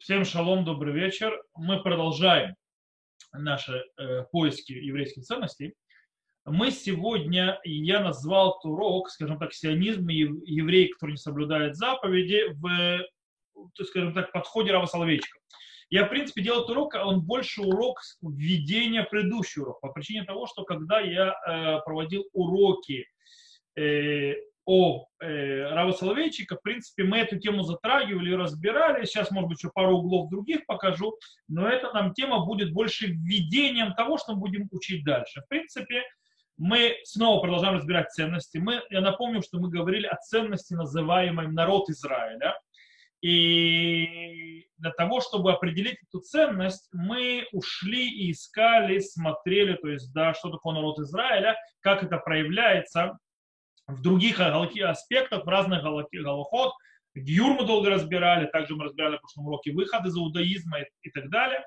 Всем шалом, добрый вечер. Мы продолжаем наши э, поиски еврейских ценностей. Мы сегодня, я назвал урок, скажем так, сионизм и евреи, которые не соблюдают заповеди, в, скажем так, подходе Рава Соловейчика. Я, в принципе, делал этот урок, он больше урок введения предыдущего урока, по причине того, что когда я э, проводил уроки э, о э, Рава Соловейчика, в принципе, мы эту тему затрагивали, разбирали. Сейчас, может быть, еще пару углов других покажу, но эта нам тема будет больше введением того, что мы будем учить дальше. В принципе, мы снова продолжаем разбирать ценности. Мы, я напомню, что мы говорили о ценности, называемой народ Израиля. И для того, чтобы определить эту ценность, мы ушли и искали, смотрели, то есть, да, что такое народ Израиля, как это проявляется в других аспектах, в разных галахот. Гюр мы долго разбирали, также мы разбирали в прошлом уроке выход из иудаизма и, и так далее.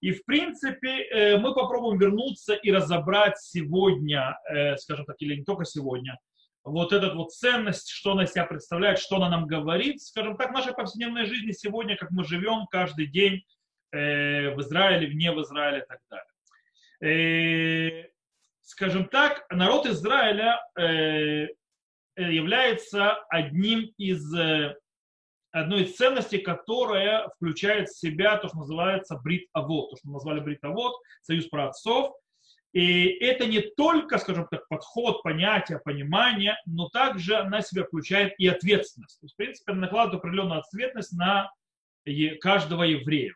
И, в принципе, э, мы попробуем вернуться и разобрать сегодня, э, скажем так, или не только сегодня, вот эту вот ценность, что она себя представляет, что она нам говорит, скажем так, в нашей повседневной жизни сегодня, как мы живем каждый день э, в Израиле, вне в Израиле и так далее скажем так, народ Израиля э, является одним из, э, одной из ценностей, которая включает в себя то, что называется брит авод, то, что мы назвали брит авод, союз праотцов. И это не только, скажем так, подход, понятие, понимание, но также она себя включает и ответственность. То есть, в принципе, она накладывает определенную ответственность на каждого еврея.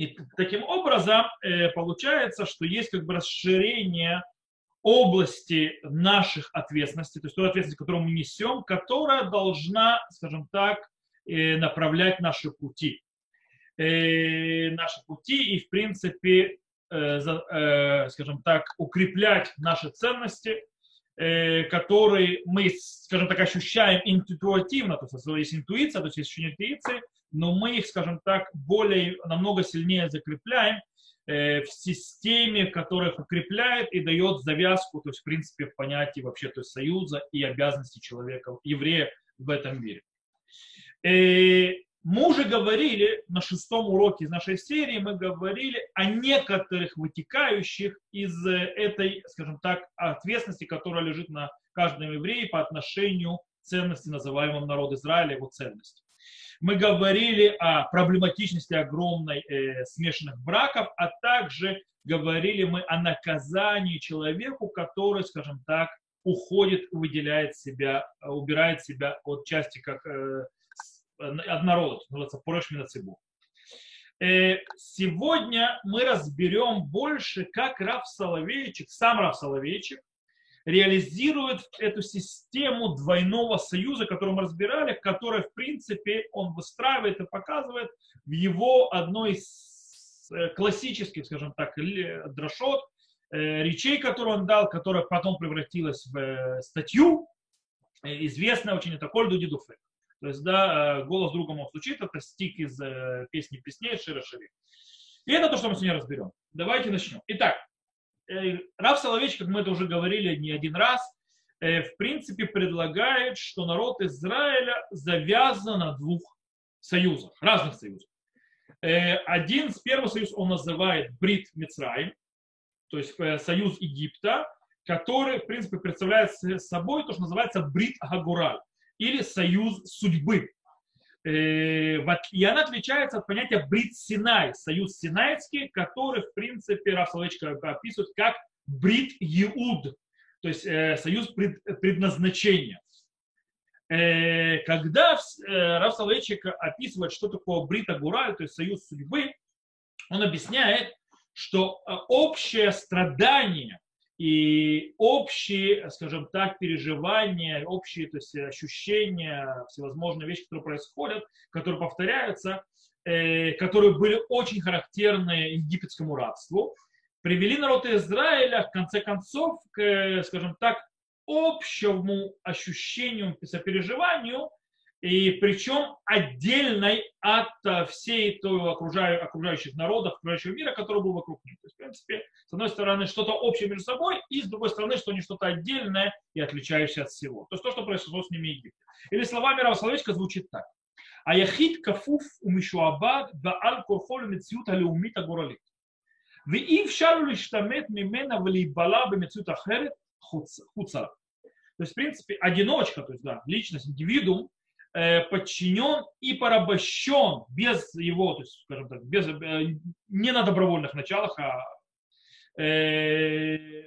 И таким образом э, получается, что есть как бы расширение области наших ответственностей, то есть той ответственности, которую мы несем, которая должна, скажем так, э, направлять наши пути. Э, наши пути и, в принципе, скажем так, укреплять наши ценности, которые мы, скажем так, ощущаем интуитивно, то есть есть интуиция, то есть есть ощущение интуиции, но мы их, скажем так, более, намного сильнее закрепляем э, в системе, которая их укрепляет и дает завязку, то есть, в принципе, в понятии вообще то есть, союза и обязанностей человека, еврея в этом мире. Э, мы уже говорили на шестом уроке из нашей серии, мы говорили о некоторых вытекающих из этой, скажем так, ответственности, которая лежит на каждом еврее по отношению ценности, называемого народа Израиля, его ценности. Мы говорили о проблематичности огромной э, смешанных браков, а также говорили мы о наказании человеку, который, скажем так, уходит, выделяет себя, убирает себя от части как э, от народа, называется Пореш Минацибу. Э, сегодня мы разберем больше, как Раф Соловейчик, сам Раф Соловейчик, реализует эту систему двойного союза, которую мы разбирали, которая, в принципе, он выстраивает и показывает в его одной из э, классических, скажем так, дрошот, э, речей, которую он дал, которая потом превратилась в э, статью, известная очень, это Кольду Дидуфе. То есть, да, голос друга мог случиться, это стик из песни песней Шира Шири. И это то, что мы сегодня разберем. Давайте начнем. Итак, Рав Соловейчик, как мы это уже говорили не один раз, э, в принципе предлагает, что народ Израиля завязан на двух союзах, разных союзах. Э, один, первый союз он называет Брит Мицраим, то есть союз Египта, который, в принципе, представляет собой то, что называется Брит Агураль, или союз судьбы. Э, и она отличается от понятия Брит Синай, союз синайский, который, в принципе, Раф описывает как Брит Иуд, то есть э, союз предназначения. Э, когда Раф Соловейчик описывает, что такое Брит Агураль, то есть союз судьбы, он объясняет, что общее страдание и общие, скажем так, переживания, общие то есть, ощущения, всевозможные вещи, которые происходят, которые повторяются, э, которые были очень характерны египетскому рабству, привели народ Израиля, в конце концов, к, скажем так, общему ощущению, сопереживанию, и причем отдельной от э, всей той окружающих народов, окружающего мира, который был вокруг них. То есть, в принципе, с одной стороны, что-то общее между собой, и с другой стороны, что не что-то отдельное и отличающееся от всего. То есть то, что произошло с ними в Египте. Или словами Равословичка звучит так. היחיד כפוף ומשועבד בעל כורחו למציאות הלאומית הגורלית. ואי אפשר לו להשתמט ממנה ולהיבלע במציאות אחרת חוצה. То есть, в принципе, одиночка, то есть, да, личность, индивидуум, э, подчинен и порабощен без его, то есть, скажем так, без, э, не на добровольных началах, а э,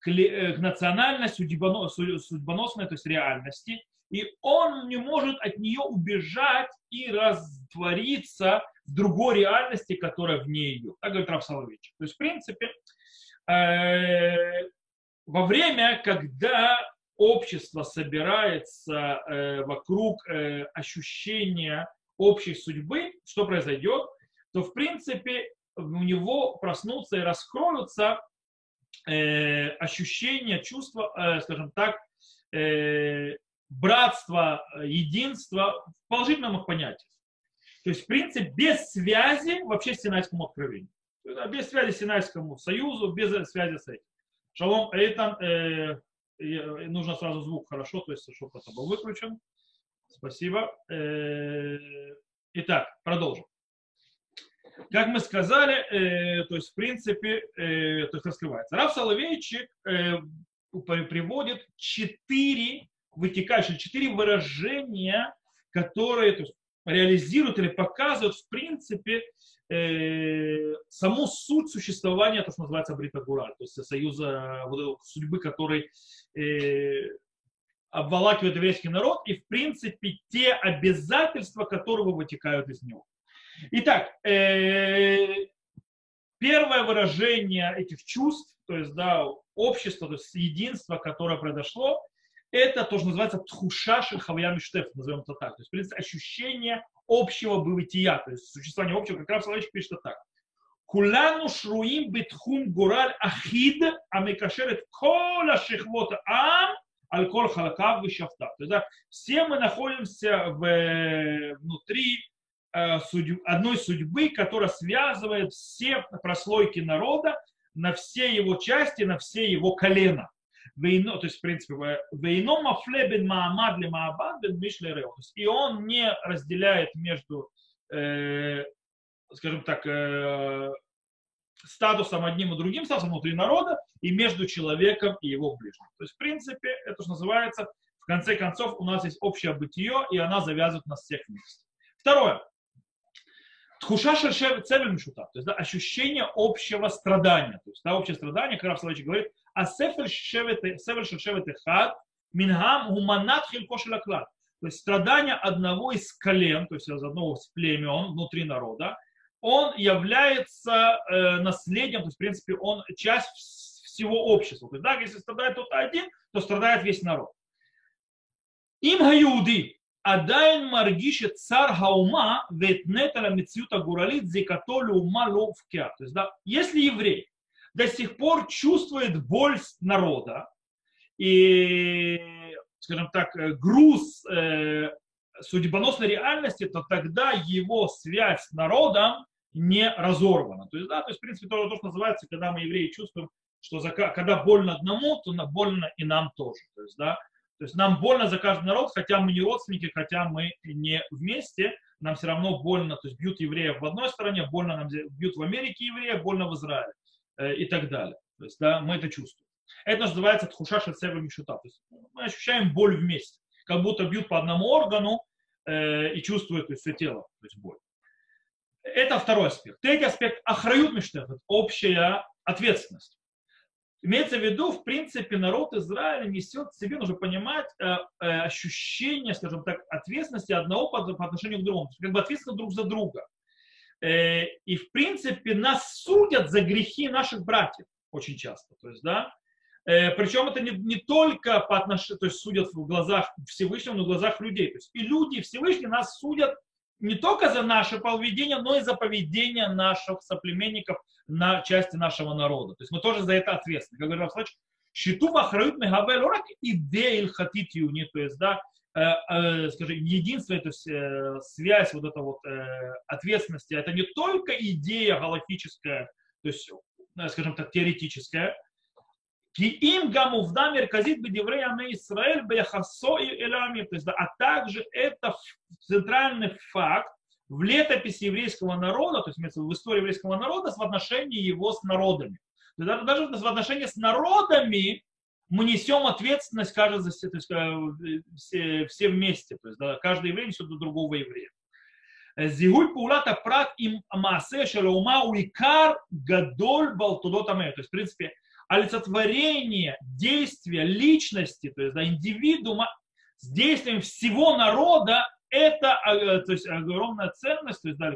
к, национальности, судьбоносной, то есть реальности, и он не может от нее убежать и раствориться в другой реальности, которая вне ее. Так говорит Раф Соловейчик. То есть, в принципе, э, во время, когда общество собирается э, вокруг э, ощущения общей судьбы, что произойдет, то, в принципе, у него проснутся и раскроются ощущения, чувства, скажем так, братства, единства в положительном их понятии. То есть, в принципе, без связи вообще с Синайскому откровению. Без связи с Синайскому союзу, без связи с этим. Шалом, Эйтан, э, нужно сразу звук хорошо, то есть, чтобы это был выключен. Спасибо. Э, итак, продолжим. Как мы сказали, э, то есть, в принципе, э, то есть раскрывается. Рав Соловейчик э, приводит четыре вытекающие, четыре выражения, которые то есть, реализируют или показывают, в принципе, э, саму суть существования, то, что называется Бритагура, то есть союза вот, судьбы, который э, обволакивает еврейский народ, и, в принципе, те обязательства, которые вытекают из него. Итак, э, первое выражение этих чувств, то есть, да, общество, то есть единство, которое произошло, это тоже называется тхуша шельхавая миштеф, назовем это так. То есть, в принципе, ощущение общего бытия, то есть существование общего, как раз Соловейчик пишет так. Кулану шруим битхум гураль ахид, амекашерет кола шехвота ам, аль-кол халакав вишафта. То есть, да, все мы находимся в, внутри э, судьб, одной судьбы, которая связывает все прослойки народа на все его части, на все его колена вейно, то есть, в принципе, вейно мафле бен маамад ли маабад бен мишле рео. И он не разделяет между, э, скажем так, э, статусом одним и другим, статусом внутри народа, и между человеком и его ближним. То есть, в принципе, это что называется, в конце концов, у нас есть общее бытие, и она завязывает нас всех вместе. Второе. Тхуша цевель мишута, то есть да, ощущение общего страдания. То есть да, общее страдание, как Раф говорит, а сефер шевет эхад мингам гуманат хилько шелаклад. То есть страдание одного из колен, то есть одного из племен внутри народа, он является э, наследием, то есть, в принципе, он часть всего общества. То есть, да, если страдает кто-то один, то страдает весь народ. Им гаюди עדיין מרגיש את צר האומה ואת נטל המציאות הגורלית זיקתו לאומה לא הופקעה. То есть, да, если еврей до сих пор чувствует боль народа и, скажем так, э, груз э, судьбоносной реальности, то тогда его связь с народом не разорвана. То есть, да, то есть, в принципе, то, то, что называется, когда мы, евреи, чувствуем, что за, когда больно одному, то больно и нам тоже. То есть, да, то есть нам больно за каждый народ, хотя мы не родственники, хотя мы не вместе, нам все равно больно, то есть бьют евреев в одной стороне, больно нам бьют в Америке евреев, больно в Израиле. Э, и так далее. То есть, да, мы это чувствуем. Это называется тхуша шерцева мишута. То есть мы ощущаем боль вместе, как будто бьют по одному органу э, и чувствуют то есть, все тело, то есть боль. Это второй аспект. Третий аспект – охрают миштех, общая ответственность. Имеется в виду, в принципе, народ Израиля несет в себе, нужно понимать, э, э, ощущение, скажем так, ответственности одного по, отношению к другому. Как бы ответственность друг за друга. Э, и, в принципе, нас судят за грехи наших братьев очень часто. То есть, да, причем это не, не только по отношению, то есть судят в глазах Всевышнего, но в глазах людей. То есть и люди Всевышние нас судят не только за наше поведение, но и за поведение наших соплеменников на части нашего народа. То есть мы тоже за это ответственны. Как говорит Рафсач, Шиту вахрают мегавель рак идея илхатитюни, то есть, да, Э, э, скажем, единство, то есть э, связь вот эта вот ответственности, это не только идея галактическая, то есть, скажем так, теоретическая, Ки им гамувда мерказит бедеврей аме Исраэль бехасо и элами. То есть, да, а также это центральный факт в летописи еврейского народа, то есть в истории еврейского народа в отношении его с народами. То есть, даже в отношении с народами мы несем ответственность, кажется, все, то есть, э, все, все вместе. То есть, да, каждый еврей несет до другого еврея. Зигуй пулата прат им маасе шелоума уикар гадоль балтудот То есть, в принципе, олицетворение действия личности, то есть да, индивидуума с действием всего народа, это э, то есть, огромная ценность, то есть, да,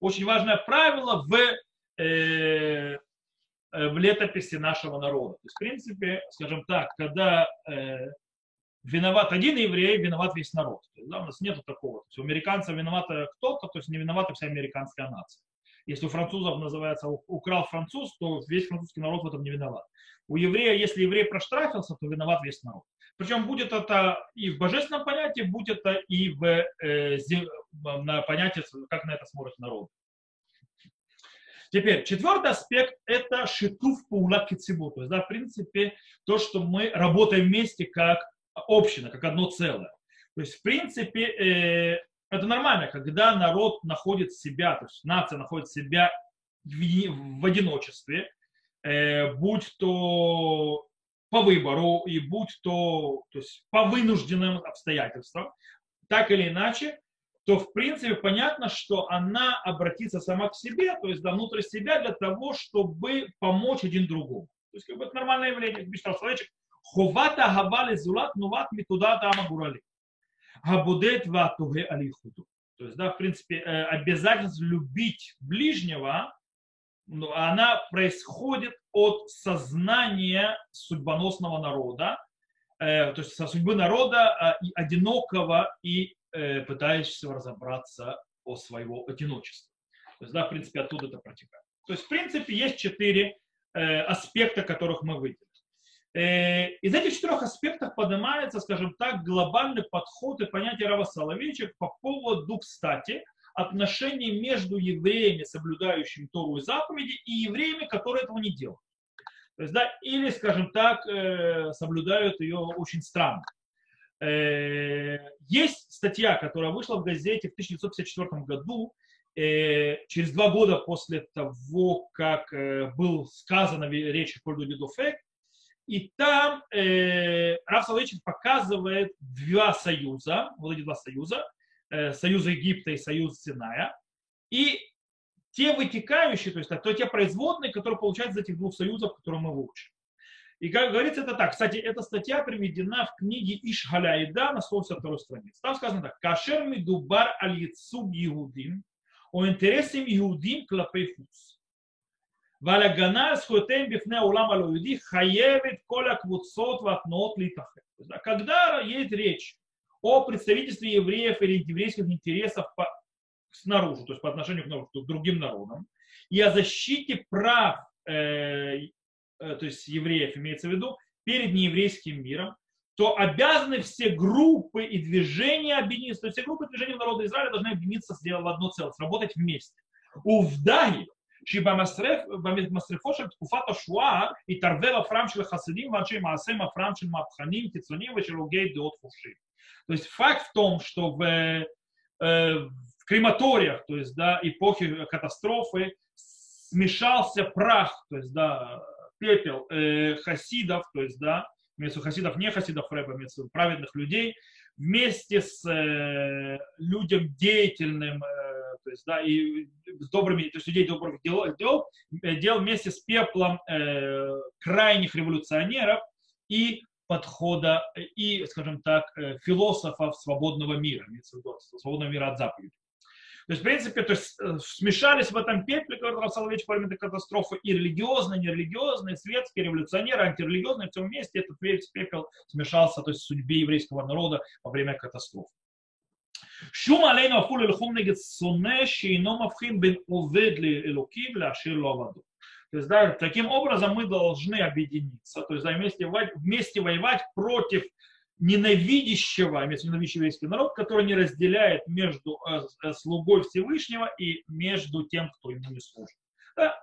очень важное правило в, э, э, в летописи нашего народа. То есть, в принципе, скажем так, когда э, виноват один еврей, виноват весь народ. То есть, да, у нас нет такого. То есть, у американцев виновата кто-то, то есть не виновата вся американская нация. Если у французов называется украл француз, то весь французский народ в этом не виноват. У еврея, если еврей проштрафился, то виноват весь народ. Причем будет это и в божественном понятии, будет это и в э, на понятии, как на это смотрит народ. Теперь, четвертый аспект – это шитув паула кицибу. То есть, да, в принципе, то, что мы работаем вместе как община, как одно целое. То есть, в принципе, э, это нормально, когда народ находит себя, то есть нация находит себя в, в одиночестве, э, будь то по выбору и будь то, то есть по вынужденным обстоятельствам, так или иначе, то в принципе понятно, что она обратится сама к себе, то есть до внутрь себя для того, чтобы помочь один другому. То есть как бы это нормальное явление, мечтал человечек. Ховата гавали зулат нуват митуда тама гурали. Габудет ватуге алихуду. То есть, да, в принципе, э, обязательность любить ближнего, ну, она происходит от сознания судьбоносного народа, э, то есть со судьбы народа э, и одинокого и пытающегося разобраться о своего одиночестве. То есть, да, в принципе, оттуда это протекает. То есть, в принципе, есть четыре аспекта, которых мы выделили. Э, из этих четырех аспектов поднимается, скажем так, глобальный подход и понятие Рава Соловейчик по поводу, кстати, отношений между евреями, соблюдающими Тору и заповеди, и евреями, которые этого не делают. То есть, да, или, скажем так, э, соблюдают ее очень странно. Э, есть статья, которая вышла в газете в 1954 году, через два года после того, как был сказано речь в пользу Дедофек, и там э, Раф Соловейчик показывает два союза, вот эти два союза, э, союз Египта и союз Синая, и те вытекающие, то есть то те производные, которые получаются из этих двух союзов, которые мы выучим. И как говорится, это так. Кстати, эта статья приведена в книге Ишхаляида на 162 странице. Там сказано так. Кашер мидубар аль яцуг иудим, о интересам иудим клапейфус. ועל הגנה על זכויותיהם בפני העולם הלא יהודי חייבת כל הקבוצות והתנועות להתאחד. Когда есть речь о представительстве евреев или еврейских интересов по, снаружи, то есть по отношению к, к другим народам, и о защите прав э, э, то есть евреев, имеется в виду, перед нееврейским миром, то обязаны все группы и движения объединиться. То есть все группы движения народа Израиля должны объединиться в одно целое, работать вместе. У вдаги שבמסרפו של תקופת השואה התערבב הפרם של החסידים ואנשי מעשה עם הפרם של מהפכנים קיצוניים ושל הוגי דעות חופשיים. То есть факт в том, что в, э, в крематориях, то есть да, эпохи катастрофы, смешался прах, то есть да, пепел э, хасидов, то есть да, имеется хасидов, не хасидов рэба, имеется праведных людей, вместе с э, людям деятельным, э, есть, да, и с добрыми, то есть людей добрых дел, дел, э, дел вместе с пеплом э, крайних революционеров и подхода, и, скажем так, э, философов свободного мира, свободного мира от заповедей. То есть, в принципе, то есть, э, смешались в этом пепле, который Соловейчик во время катастрофы, и религиозные, нерелигиозные, светские, революционеры, антирелигиозные, в всем месте этот пепел смешался то есть, в судьбе еврейского народа во время катастрофы. שום עלינו אפילו ללחום נגד שונא שאינו מבחין בין עובד לאלוקים להשאיר לו עבדו. То есть, да, таким образом мы должны объединиться, то есть да, вместе, воевать, вместе воевать против ненавидящего, имеется ненавидящий еврейский народ, который не разделяет между э, слугой Всевышнего и между тем, кто ему не служит. Да?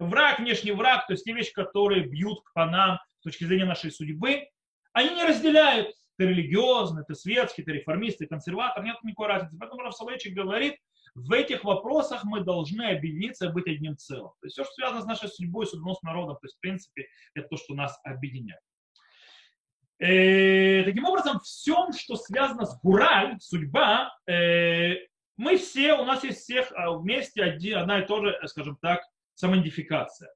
враг, внешний враг, то есть те вещи, которые бьют по нам с точки зрения нашей судьбы, они не разделяют, ты религиозный, ты светский, ты реформист, ты консерватор, нет никакой разницы. Поэтому Раф Соловейчик говорит, в этих вопросах мы должны объединиться и быть одним целым. То есть все, что связано с нашей судьбой, судьбой с народом, то есть в принципе это то, что нас объединяет. Э, таким образом, всем, что связано с Гураль, судьба, э, мы все, у нас есть всех а, вместе один, одна и та же, скажем так, самоидентификация, э,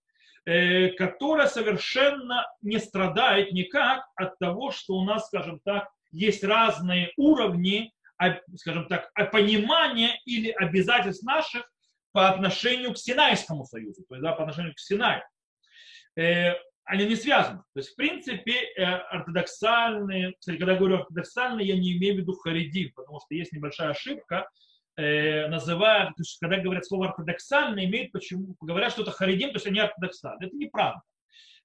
которая совершенно не страдает никак от того, что у нас, скажем так, есть разные уровни, скажем так, понимания или обязательств наших по отношению к Синайскому союзу, то есть да, по отношению к Синаю. Э, они не связаны. То есть, в принципе, э, ортодоксальные, когда я говорю ортодоксальные, я не имею в виду харидим, потому что есть небольшая ошибка, э, называя, то есть, когда говорят слово ортодоксальный, имеют почему, говорят, что это харидим, то есть они ортодоксальные. Это неправда.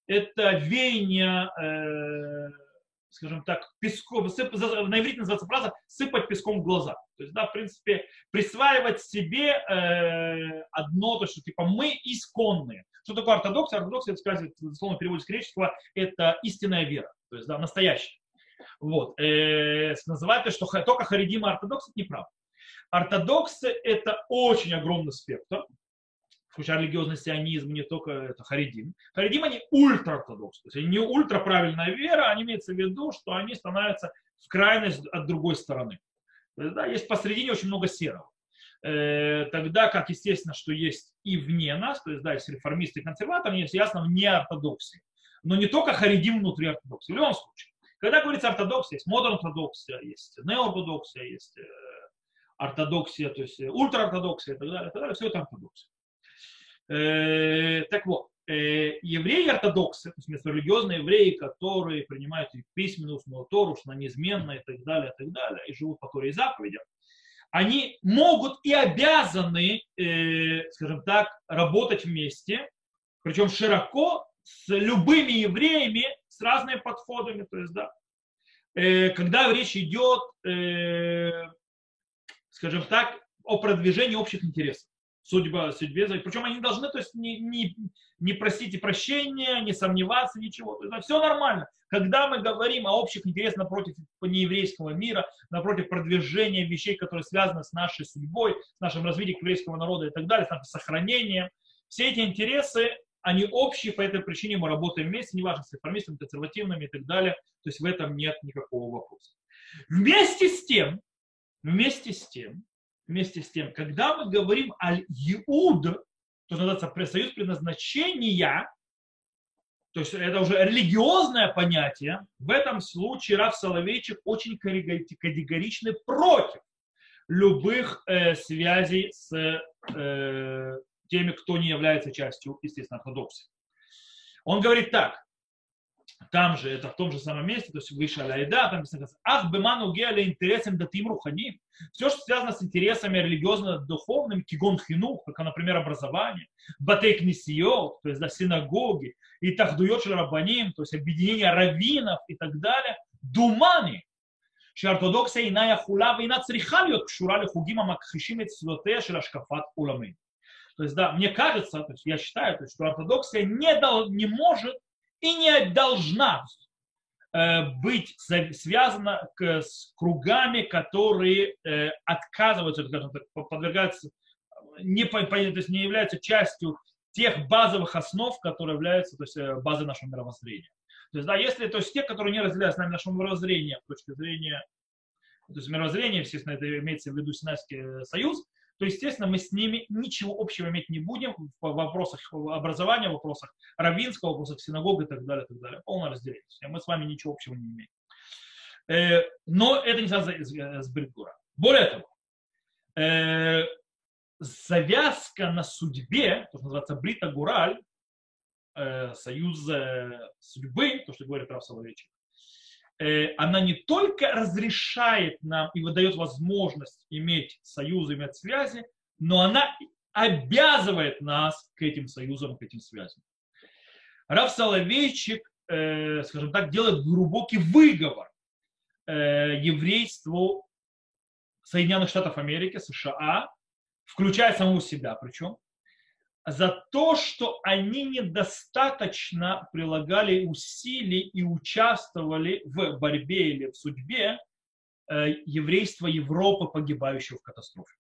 Это веяние, э, скажем так, песком, сып, на иврите называется фраза «сыпать песком в глаза». То есть, да, в принципе, присваивать себе э, одно, то, что типа мы исконные. Что такое ортодоксия? Ортодоксия, это сказать, дословно переводе с греческого, это истинная вера, то есть, да, настоящая. Вот. Э, называют, что только харидим и ортодокс, это неправда. Ортодоксы – это очень огромный спектр, включая религиозный сионизм, не только это харидим. Харидим, они ультраортодоксы, то есть они не ультраправильная вера, они имеются в виду, что они становятся в крайность от другой стороны. То есть, да, есть посредине очень много серого. Э, тогда как, естественно, что есть и вне нас, то есть, да, есть реформисты и консерваторы, есть ясно вне ортодоксии. Но не только харидим внутри ортодоксии. В любом случае, когда говорится ортодоксия, есть модерн ортодоксия, есть неортодоксия, есть э, ортодоксия, то есть э, ультраортодоксия и так далее, и так далее, все это ортодоксия. Э, так вот, э, евреи ортодоксы, то есть религиозные евреи, которые принимают письменную устную Тору, что она неизменна и так далее, и так далее, и живут по Торе и заповедям, они могут и обязаны, э, скажем так, работать вместе, причем широко, с любыми евреями, с разными подходами, то есть, да, когда речь идет, скажем так, о продвижении общих интересов судьба, судьбе. Причем они должны то есть, не, не, не просить прощения, не сомневаться, ничего. То есть, все нормально. Когда мы говорим о общих интересах напротив нееврейского мира, напротив продвижения вещей, которые связаны с нашей судьбой, с нашим развитием еврейского народа и так далее, с нашим сохранением, все эти интересы, они общие, по этой причине мы работаем вместе, неважно, с реформистами, консервативными и так далее. То есть в этом нет никакого вопроса. Вместе с тем, вместе с тем, вместе с тем, когда мы говорим о Иуд, то называется союз предназначения, то есть это уже религиозное понятие, в этом случае Раф Соловейчик очень категоричный против любых э, связей с э, теми, кто не является частью, естественно, ортодоксии. Он говорит так, там же, это в том же самом месте, то есть выше Аляйда, там написано, ах, беману геали интересам датим руханим. Все, что связано с интересами религиозно-духовными, кигон хинух, как, например, образование, батей книсиот, то есть да, синагоги, и тахдует рабаним, то есть объединение раввинов и так далее, думани, שהאורתודוקסיה אינה יכולה ואינה צריכה להיות קשורה לחוגים המכחישים את צבאותיה של השקפת עולמי. То есть, да, мне кажется, то есть я считаю, то есть, что ортодоксия не, дал, не может и не должна э, быть связана с кругами, которые э, отказываются, скажем подвергаются, не, то есть не являются частью тех базовых основ, которые являются то есть, э, базой нашего мировоззрения. То есть, да, если то есть те, которые не разделяют с нами нашего мировоззрения, с точки зрения то есть мировоззрения, естественно, это имеется в виду Синайский союз, то, естественно, мы с ними ничего общего иметь не будем в вопросах образования, в вопросах равинского, в вопросах синагог и так далее, и так далее. Полное разделение. Мы с вами ничего общего не имеем. Э, но это не связано с Бритгура. Более того, э, завязка на судьбе, то, что называется Брита Гураль, э, союз судьбы, то, что говорит Раф Соловейчик, она не только разрешает нам и выдает возможность иметь союзы, иметь связи, но она обязывает нас к этим союзам, к этим связям. Раф Соловейчик, э, скажем так, делает глубокий выговор э, еврейству Соединенных Штатов Америки, США, включая самого себя причем, за то, что они недостаточно прилагали усилий и участвовали в борьбе или в судьбе э, еврейства Европы, погибающего в катастрофе.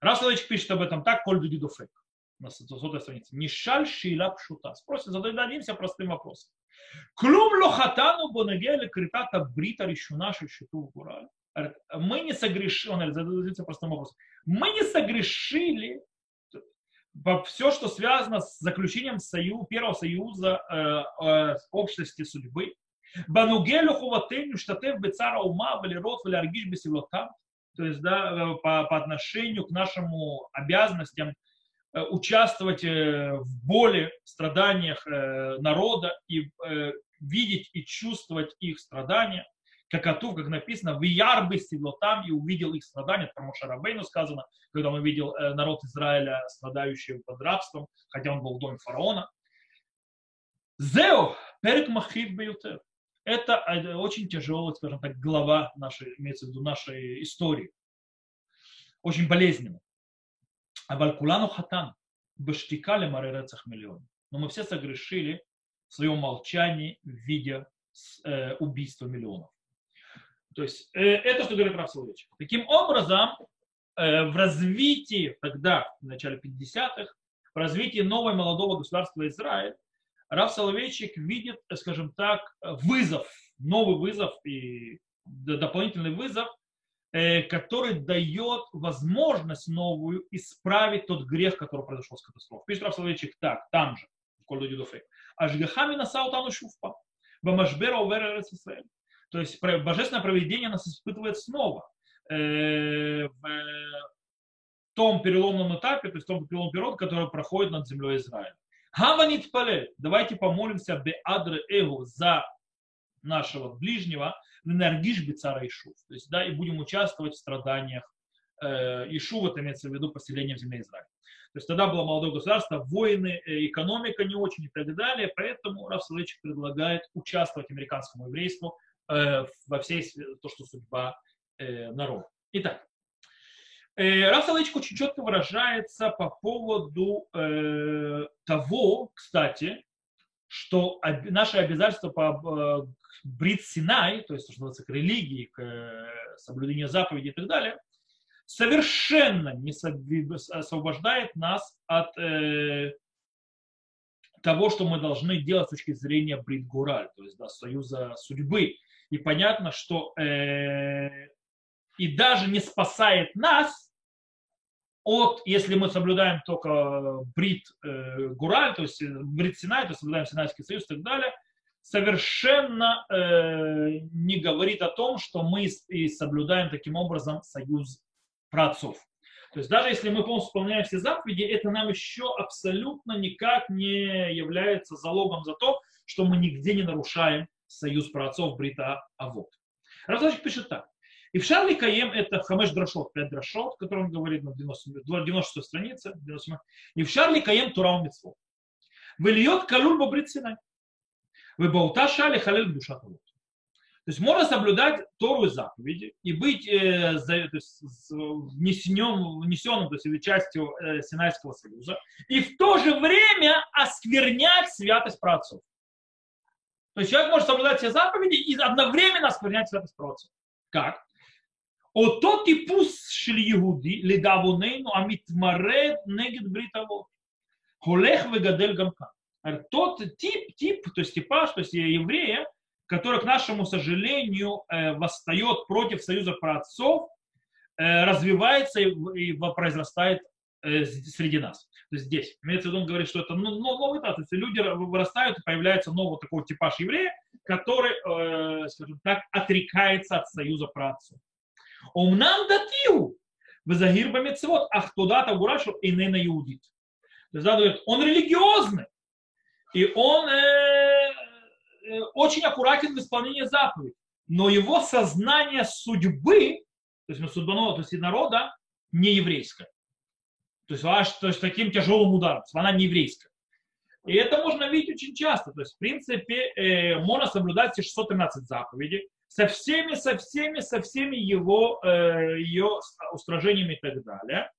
Раз человек пишет об этом так, Коль Дудидофек на сотой странице. Нишаль шила пшута. Спросим, зададимся простым вопросом. Клум лохатану бонагеля критата брита решуна шишиту гураль. Мы не согрешили, он задается простым вопросом. Мы не согрешили все, что связано с заключением союз, первого союза э, э, общности судьбы. Банугелю хуватеню штатев бецара ума валерот валяргиш бесилотам. То есть да, э, по, по отношению к нашему обязанностям э, участвовать э, в боли, страданиях народа и видеть и чувствовать их страдания как оту, как написано, в Ярбе там и увидел их страдания, потому что Рабейну сказано, когда он увидел э, народ Израиля, страдающий под рабством, хотя он был в доме фараона. Зео, перек махив бьютер. Это э, очень тяжелая, скажем так, глава нашей, имеется в виду нашей истории. Очень болезненно. А Валькулану хатан, баштикали маререцах миллион. Но мы все согрешили в своем молчании в виде э, убийства миллионов. То есть э, это что говорит Раф. Таким образом, э, в развитии тогда, в начале 50-х, в развитии нового молодого государства Израиль, Раф Соловейчик видит, скажем так, вызов, новый вызов и дополнительный вызов, э, который дает возможность новую исправить тот грех, который произошел с катастрофой. Пишет Раф Соловейчик так, там же, в Кольду Дидофей. Ашгахами насаутану шуфпа. Бамашбера увера Израиль. То есть божественное проведение нас испытывает снова э, в том переломном этапе, то есть в том переломном периоде, который проходит над землей Израиля. Хаванит пале, давайте помолимся бе адре эго за нашего ближнего, энергиш бицара Ишув. То есть, да, и будем участвовать в страданиях э, Ишув, это имеется в виду поселение в земле Израиля. То есть тогда было молодое государство, войны, э, экономика не очень и так далее, поэтому Раф предлагает участвовать американскому еврейству Э, во всей то, что судьба э, народа. Итак, э, Раф очень четко выражается по поводу того, кстати, что наше обязательство по Брит Синай, то есть то, что называется к религии, к соблюдению заповедей и так далее, совершенно не освобождает нас от того, что мы должны делать с точки зрения Брит Гураль, то есть да, союза судьбы, и понятно, что э, и даже не спасает нас от, если мы соблюдаем только брит э, Гураль, то есть брит Синай, то соблюдаем Синайский союз и так далее, совершенно э, не говорит о том, что мы и соблюдаем таким образом союз праотцов. То есть даже если мы полностью выполняем все заповеди, это нам еще абсолютно никак не является залогом за то, что мы нигде не нарушаем союз праотцов Брита Авод. Раздачик пишет так. И в Шарли Каем это Хамеш Драшот, 5 Драшот, который он говорит на 90, 96 странице. 97. И в Шарли Каем Турау Митцвот. Вильет Калюр Бабрит Синай. Вы Баута Шали Халель Душа То есть можно соблюдать Тору и заповеди и быть э, то есть, внесенным, внесенным то есть, частью э, Синайского союза, и в то же время осквернять святость праотцов. То есть человек может соблюдать все заповеди и одновременно осквернять святость пророцов. Как? Ото типус шли Иуди ледавонейну амитмаред негет бритовод. Холех вегадель гамка. Тот тип, тип, то есть типаж, то есть еврея, который, к нашему сожалению, э, восстает против союза праотцов, э, развивается и произрастает э, среди нас то есть здесь. Имеется в виду, он говорит, что это ну, новый этап, то есть люди вырастают, появляется новый такой типаж еврея, который, э, скажем так, отрекается от союза праотцов. Умнам датию, Вазагир бамецвод, ах туда-то гурашу и не на иудит. То есть, да, говорит, он религиозный, и он э, э, очень аккуратен в исполнении заповедей, но его сознание судьбы, то есть судьбаного, то есть народа, не еврейское. То есть, аж, то есть таким тяжелым ударом. Она не еврейская. И это можно видеть очень часто. То есть, в принципе, э, можно соблюдать все 613 заповедей со всеми, со всеми, со всеми его, э, ее устражениями и так далее.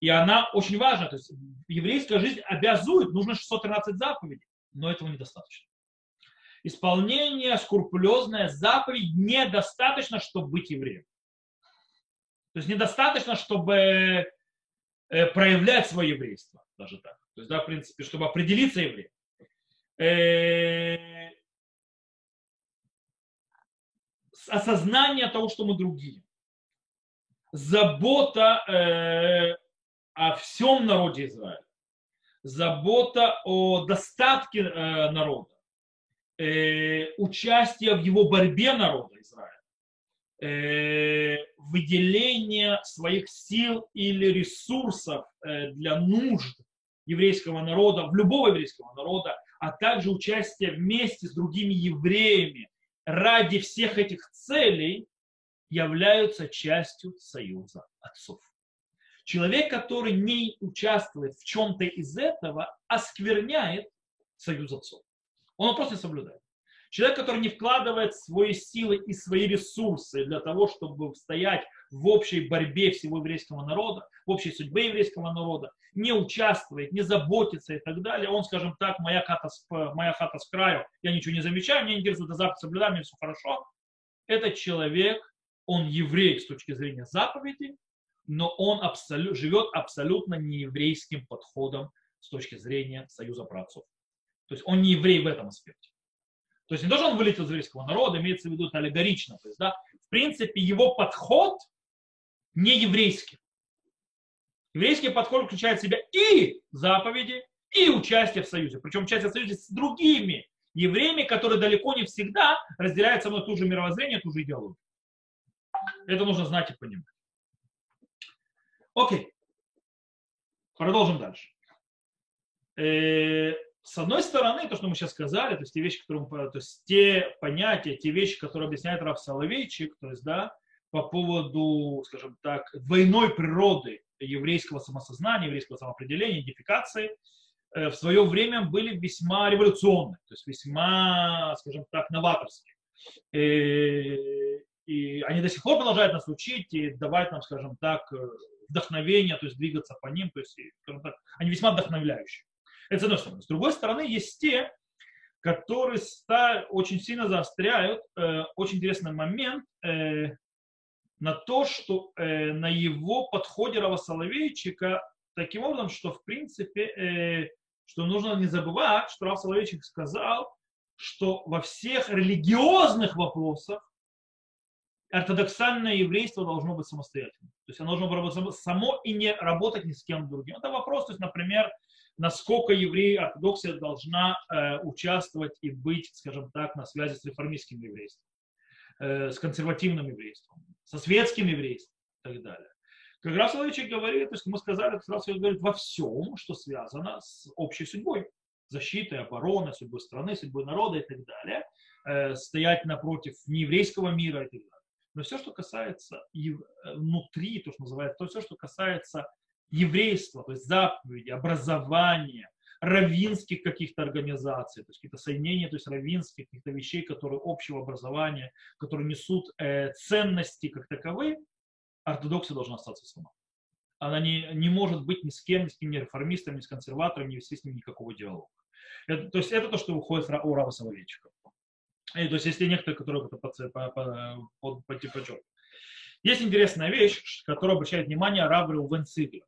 И она очень важна. То есть еврейская жизнь обязует, нужно 613 заповедей, но этого недостаточно. Исполнение скрупулезное заповедь недостаточно, чтобы быть евреем. То есть недостаточно, чтобы э, проявлять свое еврейство, даже так. То есть, да, в принципе, чтобы определиться евреем. Э, осознание того, что мы другие. Забота э, о всем народе Израиля. Забота о достатке народа. Участие в его борьбе народа Израиля. Э, выделение своих сил или ресурсов э, для нужд еврейского народа, в любого еврейского народа, а также участие вместе с другими евреями ради всех этих целей являются частью союза отцов. Человек, который не участвует в чем-то из этого, оскверняет союз отцов. Он просто не соблюдает. Человек, который не вкладывает свои силы и свои ресурсы для того, чтобы стоять в общей борьбе всего еврейского народа, в общей судьбе еврейского народа, не участвует, не заботится и так далее, он, скажем так, моя хата, моя хата с краю, я ничего не замечаю, мне не интересует заповедь, соблюдаю, мне все хорошо. Этот человек, он еврей с точки зрения заповеди, но он абсолют, живет абсолютно нееврейским подходом с точки зрения союза праотцов. То есть он не еврей в этом аспекте. То есть не то, что он вылетел из еврейского народа, имеется в виду это аллегорично. То есть, да, в принципе, его подход не еврейский. Еврейский подход включает в себя и заповеди, и участие в союзе. Причем участие в союзе с другими евреями, которые далеко не всегда разделяют со мной ту же мировоззрение, ту же идеологию. Это нужно знать и понимать. Окей. Продолжим дальше. Э, с одной стороны, то, что мы сейчас сказали, то есть те вещи, которые мы, то есть те понятия, те вещи, которые объясняет Раф Соловейчик, то есть, да, по поводу, скажем так, двойной природы еврейского самосознания, еврейского самоопределения, идентификации, э, в свое время были весьма революционны, то есть весьма, скажем так, новаторские. И, э, и они до сих пор продолжают нас учить и давать нам, скажем так, вдохновение, то есть двигаться по ним, то есть, скажем так, они весьма вдохновляющие. Это с одной стороны. С другой стороны, есть те, которые очень сильно заостряют э, очень интересный момент э, на то, что э, на его подходе Рава Соловейчика таким образом, что в принципе, что нужно не забывать, что Рав Соловейчик сказал, что во всех религиозных вопросах ортодоксальное еврейство должно быть самостоятельным. То есть оно должно быть само и не работать ни с кем другим. Это вопрос, то есть, например, насколько евреи ортодоксия должна э, участвовать и быть, скажем так, на связи с реформистским еврейством, э, с консервативным еврейством, со светским еврейством и так далее. Как раз Соловейчик говорит, то есть мы сказали, как раз говорит во всем, что связано с общей судьбой, защитой, обороной, судьбой страны, судьбой народа и так далее, э, стоять напротив нееврейского мира и так далее. Но все, что касается внутри, то, что называется, то все, что касается еврейства, то есть заповеди, образования, равинских каких-то организаций, то есть какие-то соединения, то есть равинских каких-то вещей, которые общего образования, которые несут э, ценности как таковые, ортодоксия должна остаться сама. Она не, не может быть ни с кем, ни с кем, ни реформистом, ни с консерватором, не вести с ним никакого диалога. Это, то есть это то, что выходит у Рава Соловейчика. И, то есть есть некоторые, которые это под, под, под, под, под, Есть интересная вещь, которая обращает внимание Раврил Венциглер.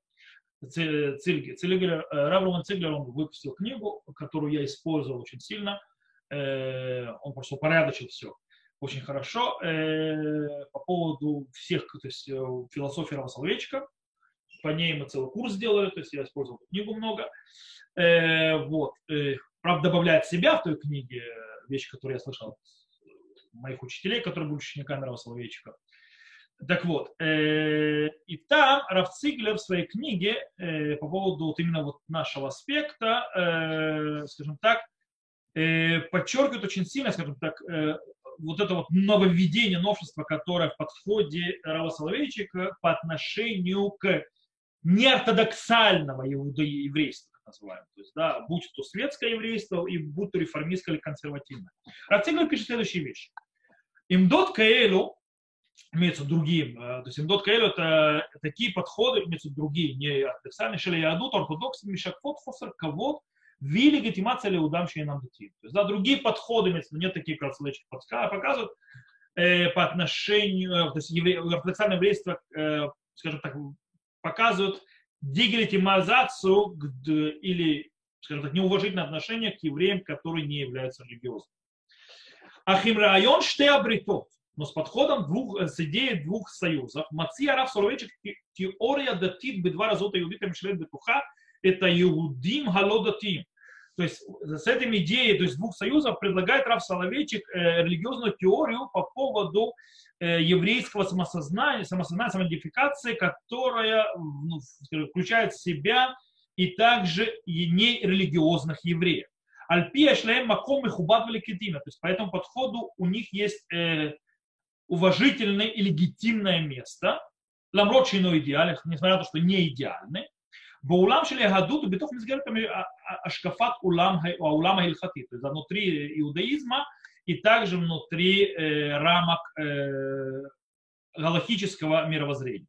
Цильгер. Цильгер, э, Равруман Циглер, он выпустил книгу, которую я использовал очень сильно. Э, он просто упорядочил все очень хорошо э, по поводу всех, то есть философии Равосоловечка. По ней мы целый курс сделали, то есть я использовал книгу много. Вот. Правда, добавляет себя в той книге вещи, которые я слышал от моих учителей, которые были учениками Равосоловечка. Так вот, э, и там Раф Циглер в своей книге э, по поводу вот именно вот нашего аспекта, э, скажем так, э, подчеркивает очень сильно, скажем так, э, вот это вот нововведение, новшество, которое в подходе Рава Соловейчика по отношению к неортодоксального еврейства, так называемого. То есть, да, будь то светское еврейство, и будь то реформистское или консервативное. Раф Циглер пишет следующие вещи. Имдот Каэлу имеются другие. То есть имдот каэлю это такие подходы, имеются другие, не ортодоксальные, шели ядут, ортодоксы, мишакфот, фосер, кавод, ви легитимация леудам нам дати. То есть, да, другие подходы, имеются, нет таких, как Слэчик показывают, э, по отношению, э, то есть евре, ортодоксальное еврейство, э, скажем так, показывают дегелитимизацию или, скажем так, неуважительное отношение к евреям, которые не являются религиозными. Ахим район штеабритот, но с подходом двух, с идеей двух союзов. Мация Раф Соловейчик теория датит бы два раза иудита Мишлет Бетуха, это иудим галодатим. То есть с этим идеей, то есть двух союзов предлагает Раф Соловейчик э, религиозную теорию по поводу э, еврейского самосознания, самосознания, самоидентификации, которая ну, включает в себя и также и нерелигиозных евреев. Альпия шлем маком и хубат то есть по этому подходу у них есть э, уважительное и легитимное место, ламрот но идеальных, несмотря на то, что не идеальны, Баулам шли агадут, битов мизгертами ашкафат улам, улам хати, то есть внутри иудаизма и также внутри э, рамок э, галактического мировоззрения.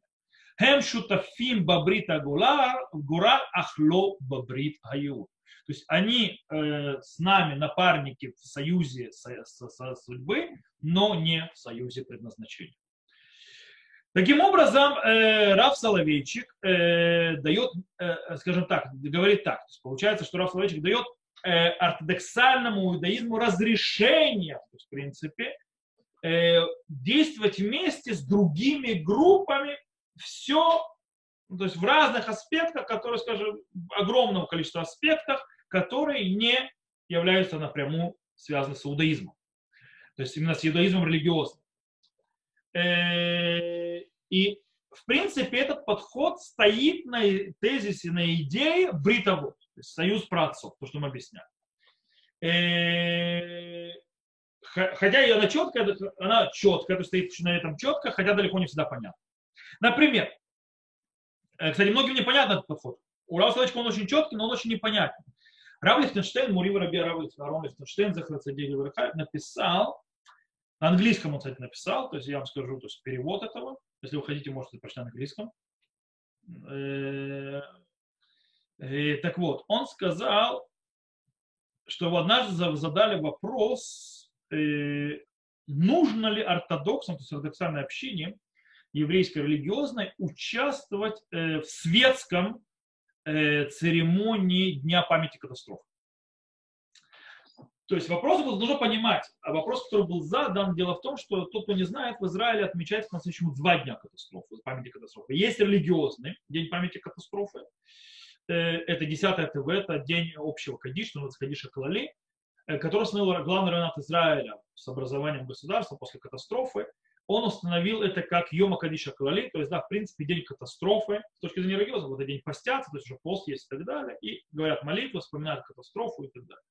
Хем шутафим бабрит агура, гура ахло бабрит гаюр. То есть они э, с нами напарники в союзе со, со, со судьбы, но не в союзе предназначения. Таким образом, э, Раф Соловейчик э, дает, э, скажем так, говорит так. Получается, что Раф Соловейчик дает э, ортодоксальному иудаизму разрешение, в принципе, э, действовать вместе с другими группами все, ну, то есть в разных аспектах, которые, скажем, огромного количества аспектах, которые не являются напрямую связаны с иудаизмом. То есть именно с иудаизмом религиозным. Э, и, в принципе, этот подход стоит на тезисе, на идее бритовод, то есть союз праотцов, то, что мы объясняем. Э, хотя она четкая, она четкая, то стоит на этом четко, хотя далеко не всегда понятно. Например, э, кстати, многим непонятно этот подход. У Рава Соловейчика он очень четкий, но он очень непонятный. Рав Лихтенштейн, Мурив Раби Рав Лихтенштейн, написал на английском он, кстати, написал, то есть я вам скажу, то есть перевод этого. Если вы хотите, можете прочитать на английском. Э, э, так вот, он сказал, что однажды задали вопрос, э, нужно ли ортодоксам, то есть ортодоксальной общине, еврейской религиозной, участвовать в светском церемонии Дня памяти катастроф. То есть вопрос нужно понимать. А вопрос, который был задан, дело в том, что тот, кто не знает, в Израиле отмечается по-настоящему два дня катастрофы, памяти катастрофы. Есть религиозный день памяти катастрофы. Э, это 10 ТВ, это день общего кадиш, называется кадиша Клали, э, который установил главный равенат Израиля с образованием государства после катастрофы он установил это как Йома Кадиша Калали, то есть, да, в принципе, день катастрофы, с точки зрения религиозного, вот это день постятся, то есть уже пост есть и так далее, и говорят молитву, вспоминают катастрофу и так далее.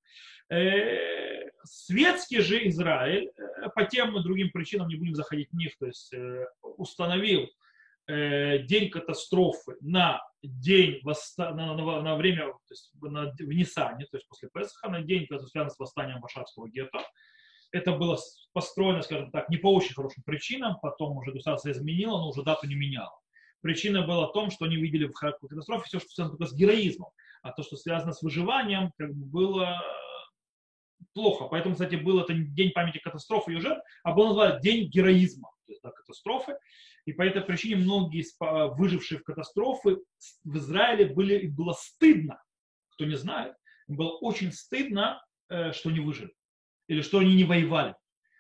Э, светский же Израиль, э, по тем и другим причинам, не будем заходить в них, то есть э, установил день катастрофы на день восста... на, на, на время, то есть на, в Нисане, то есть после Песаха, на день, который связан с восстанием Башарского гетто, это было построено, скажем так, не по очень хорошим причинам, потом уже государство изменило, но уже дату не меняло. Причина была в том, что они видели в катастрофе все, что связано только с героизмом, а то, что связано с выживанием, как бы было плохо. Поэтому, кстати, был это день памяти катастрофы и жертв, а был назван день героизма, то есть да, катастрофы. И по этой причине многие выжившие в катастрофы в Израиле были, было стыдно, кто не знает, было очень стыдно, э, что не выжили или что они не воевали.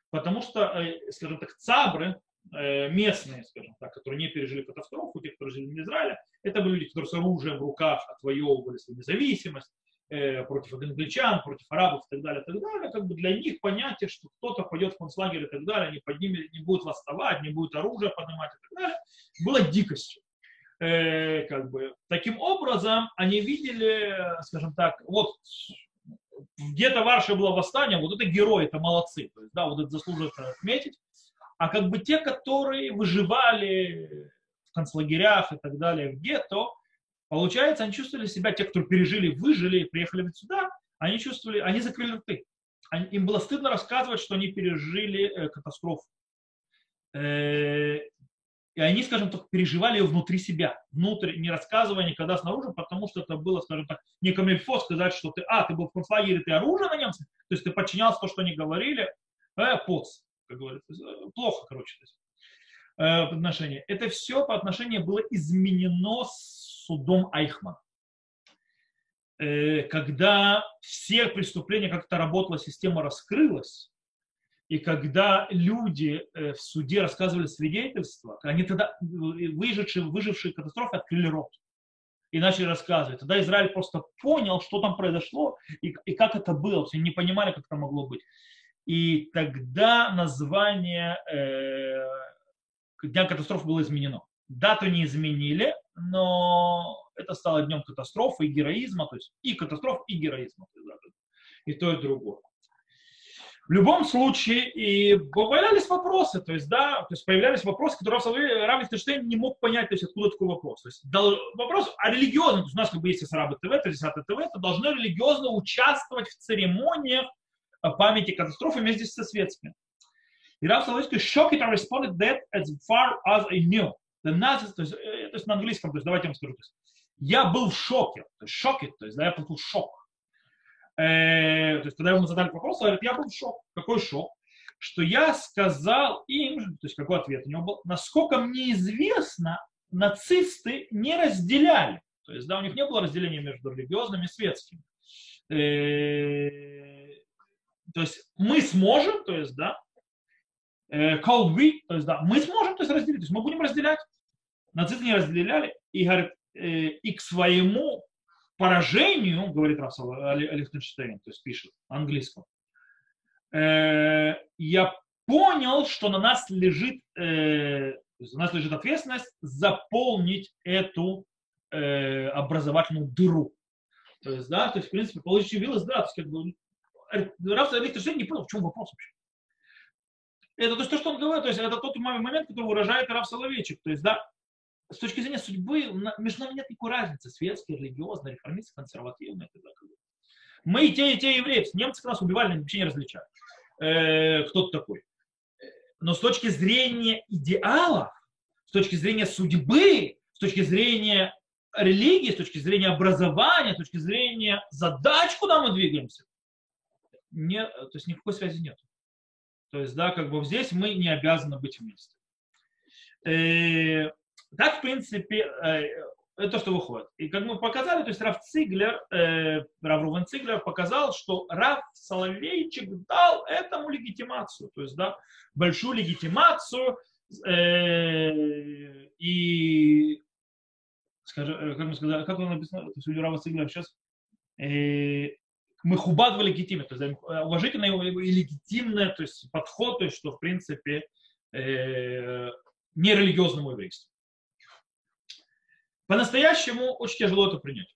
Потому что, э, скажем так, цабры, э, местные, скажем так, которые не пережили катастрофу, те, которые жили в Израиле, это были люди, которые с оружием в руках отвоевывали свою независимость э, против англичан, против арабов и так далее, и так далее. Как бы для них понятие, что кто-то пойдет в концлагерь и так далее, они поднимет, не будут восставать, не будут оружие поднимать и так далее, было дикостью. как бы. Таким образом, они видели, скажем так, вот где-то в Арше было восстание, вот это герои, это молодцы. То есть, да, вот это заслуживает отметить. А как бы те, которые выживали в концлагерях и так далее, в гетто, получается, они чувствовали себя, те, кто пережили, выжили, приехали сюда, они чувствовали, они закрыли рты. Им было стыдно рассказывать, что они пережили э, катастрофу. Э, и они, скажем так, переживали ее внутри себя, внутрь, не рассказывая никогда снаружи, потому что это было, скажем так, не камильфо сказать, что ты, а, ты был в концлагере, ты оружие на немцев, то есть ты подчинялся то, что они говорили, э, поц, как говорится, э, плохо, короче, то есть, э, по отношению. Это все по отношению было изменено судом Айхмана. Э, когда все преступления, как-то работала система, раскрылась, и когда люди э, в суде рассказывали свидетельства, они тогда, э, выжившие, выжившие катастрофы, открыли рот и начали рассказывать. Тогда Израиль просто понял, что там произошло и, и как это было. Они не понимали, как это могло быть. И тогда название э, Дня катастрофы было изменено. Дату не изменили, но это стало днем катастрофы и героизма, то есть и катастроф, и героизма. И то, и другое. В любом случае, и появлялись вопросы, то есть, да, то есть появлялись вопросы, которые Рав Лихтенштейн не мог понять, то есть, откуда такой вопрос. То есть, вопрос о религиозном, то есть у нас как бы есть Сараба ТВ, то есть ТВ, это должны религиозно участвовать в церемониях памяти катастрофы вместе со светскими. И Рав Соловейский shocked and responded that as far as I knew. The Nazis, то есть, э, то есть на английском, то есть давайте я вам скажу, то есть, я был в шоке, то есть шоке, то есть да, я получил шок. Э, то есть, когда ему задали вопрос, он говорит, я был в шок. Какой шок? Что я сказал им, то есть какой ответ у него был, насколько мне известно, нацисты не разделяли. То есть, да, у них не было разделения между религиозными и светскими. Э, то есть мы сможем, то есть, да, call we, то есть, да, мы сможем, то есть, разделить, то есть мы будем разделять. Нацисты не разделяли, и, говорит, и к своему поражению, говорит Рассел Лихтенштейн, то есть пишет английском, э, я понял, что на нас лежит, э, у нас лежит ответственность заполнить эту э, образовательную дыру. То есть, да, то есть, в принципе, получилось, да, то есть, как бы, Рассел Лихтенштейн не понял, в чем вопрос вообще. Это то, что он говорит, то есть это тот момент, который выражает Раф Соловейчик. То есть, да, с точки зрения судьбы между нами нет никакой разницы, светский, религиозный, реформистский, консервативный. Мы и те, и те евреи. Немцы нас убивали, вообще не различают. Э, кто то такой. Но с точки зрения идеалов, с точки зрения судьбы, с точки зрения религии, с точки зрения образования, с точки зрения задач, куда мы двигаемся, не, то есть никакой связи нет. То есть, да, как бы здесь мы не обязаны быть вместе. Э, так, в принципе, э, это то, что выходит. И как мы показали, то есть Раф Циглер, э, Рав Рувен Циглер показал, что Раф Соловейчик дал этому легитимацию, то есть, да, большую легитимацию, э, и, скажем, как мы сказали, как он написал, то есть у Рава Циглера сейчас, мы хубат легитимно, то есть уважительный и легитимный то есть, подход, то есть, что, в принципе, э, нерелигиозному еврейству. По-настоящему очень тяжело это принять.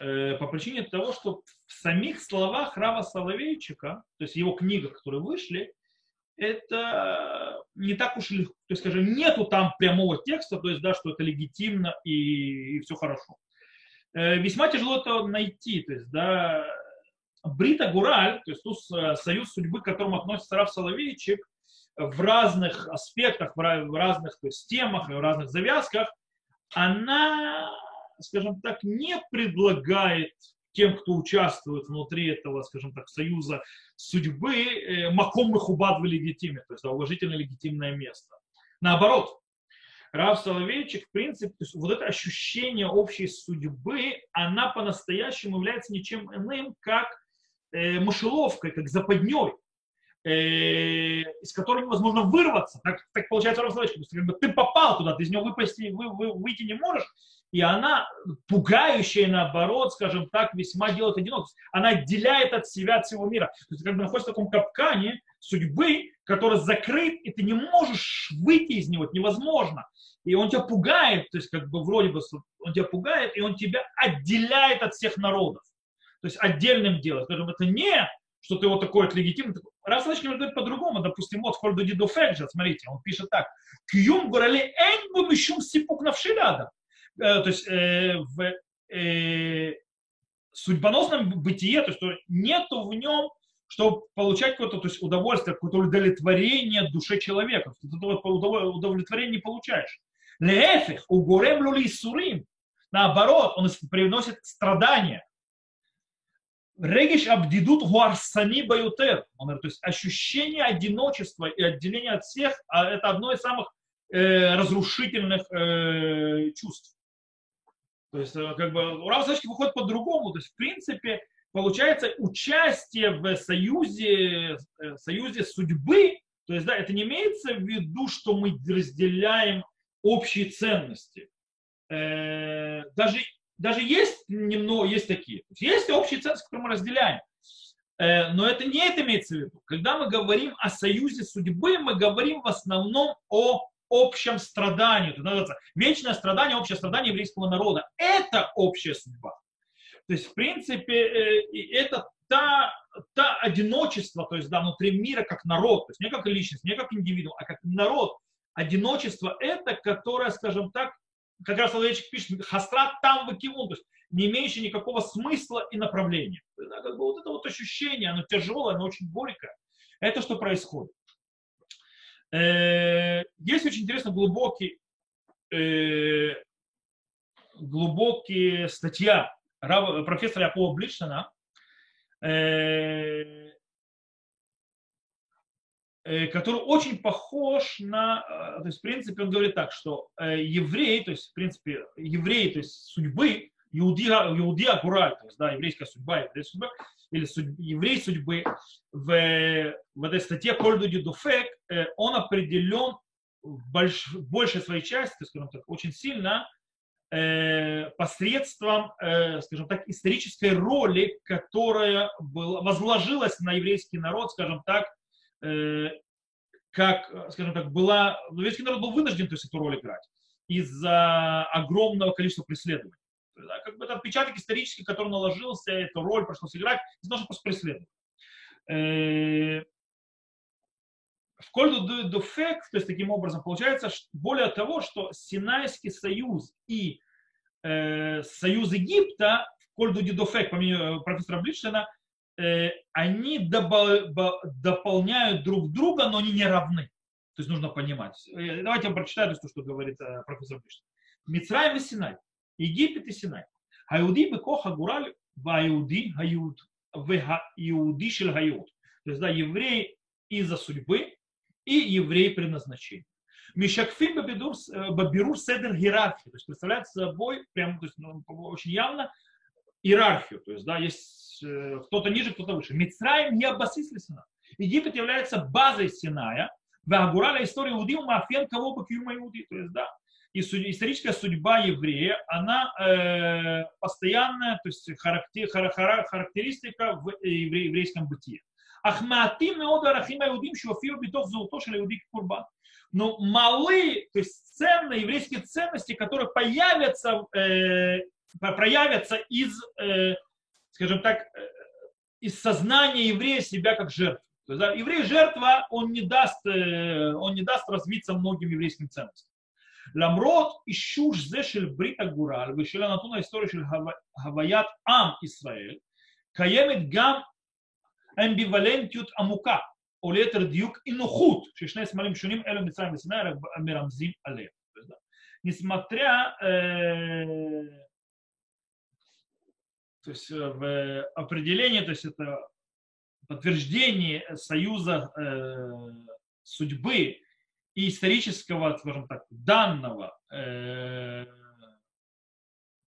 Э, по причине того, что в самих словах Рава Соловейчика, то есть его книгах, которые вышли, это не так уж легко, то есть, скажем, нету там прямого текста, то есть, да, что это легитимно и, и все хорошо. Э, весьма тяжело это найти, то есть, да, Брита Гураль, то есть ту союз судьбы, к которому относится Рав Соловейчик, в разных аспектах, в разных то есть, темах, в разных завязках, она, скажем так, не предлагает тем, кто участвует внутри этого, скажем так, союза судьбы, э, маком их убад в легитиме, то есть уважительное легитимное место. Наоборот, Рав Соловейчик, в принципе, то есть вот это ощущение общей судьбы, она по-настоящему является ничем иным, как э, мышеловкой, как западней. Э, из которой невозможно вырваться. Так, так получается Равславичка. Как бы ты попал туда, ты из него выпасть, вы, вы, выйти не можешь. И она пугающая, наоборот, скажем так, весьма делает одинокость. Она отделяет от себя, от всего мира. То есть как бы находишься в таком капкане судьбы, который закрыт, и ты не можешь выйти из него, это невозможно. И он тебя пугает, то есть как бы вроде бы он тебя пугает, и он тебя отделяет от всех народов. То есть отдельным делом. Скажем, это не что ты вот такой вот легитимный. Раз говорит по-другому, допустим, вот Хольду Диду Фельджа, смотрите, он пишет так. Кьюм горали эньбу мишум сипук навшиляда. Э, то есть э, в э, судьбоносном бытие, то есть нету в нем чтобы получать какое-то то есть удовольствие, какое-то удовлетворение душе человека. Ты удовлетворение не получаешь. Леэфих, у горем люли сурим. Наоборот, он приносит страдания. Региш абдидут гуарсани баютер. То есть ощущение одиночества и отделения от всех, а это одно из самых э, разрушительных э, чувств. То есть, э, как бы, у Рава выходит по-другому. То есть, в принципе, получается участие в союзе, э, союзе судьбы, то есть, да, это не имеется в виду, что мы разделяем общие ценности. Э, даже, даже есть немного, есть такие. Есть общие ценности, которые мы разделяем. Э, но это не это имеется в виду. Когда мы говорим о союзе судьбы, мы говорим в основном о общем страдании. Это называется вечное страдание, общее страдание еврейского народа. Это общая судьба. То есть, в принципе, э, это та, та одиночество, то есть, да, внутри мира как народ, то есть не как личность, не как индивидуум, а как народ. Одиночество это, которое, скажем так, как раз Соловейчик пишет, хастрат там выкивун, то есть не имеющий никакого смысла и направления. Да, как бы вот это вот ощущение, оно тяжелое, оно очень горькое. Это что происходит. Э, есть очень интересно глубокий, э, глубокий статья профессора Якова Бличтона, э, который очень похож на, э, то есть, в принципе, он говорит так, что еврей, то есть, в принципе, еврей, то есть, судьбы, иудия, иудия гураль, то есть, да, еврейская судьба, еврейская судьба, или судь, еврей судьбы, в, в этой статье Кольду Дюфек, он определен в больш, большей своей части, скажем так, очень сильно Э, посредством, э, скажем так, исторической роли, которая была, возложилась на еврейский народ, скажем так, э, как, скажем так, была, еврейский народ был вынужден то есть, эту роль играть из-за огромного количества преследований. Да, как бы это отпечаток исторический, который наложился, эту роль пришлось играть, того, что просто преследовали в Кольду Дуфек, то есть таким образом получается, более того, что Синайский союз и э, союз Египта, в Кольду Дуфек, по мнению э, профессора Блиштена, э, они дополняют друг друга, но они не равны. То есть нужно понимать. Э, давайте я прочитаю то, что говорит э, профессор Блиштен. Мицраем и Синай. Египет и Синай. Хаюди бекоха гураль ваюди хаюд. Иуди шель хаюд. То есть, да, еврей из-за судьбы, и еврей предназначения. Мишакфим бабирур седер иерархии, то есть представляет собой прям, то есть, ну, очень явно иерархию, то есть да, есть э, Э, кто-то ниже, кто-то выше. Мицраем не обасисли сына. Египет является базой Синая. Вагураля история Иуди, Мафен, кого бы Кьюма Иуди. То есть, да, и историческая судьба еврея, она э, постоянная, то есть характер, характеристика в э, евре, еврейском бытии. Ахматим меода рахима иудим что шуафио битов золото иудик курба. Но малы, то есть ценные еврейские ценности, которые появятся, э, проявятся из э, скажем так, э, из сознания еврея себя как жертву. То есть, да, еврей жертва, он не даст, э, он не даст развиться многим еврейским ценностям. למרות אישוש זה של ברית הגורל ושל הנתון ההיסטורי של הוויית עם ישראל, קיימת גם אמביוולנטיות עמוקה, או ליתר דיוק אי-נוחות, ששני סמלים שונים אלו מצרים וסיני מרמזים עליה. Несмотря э, то есть в определении, то есть это подтверждение союза э, судьбы и исторического, скажем так, данного э,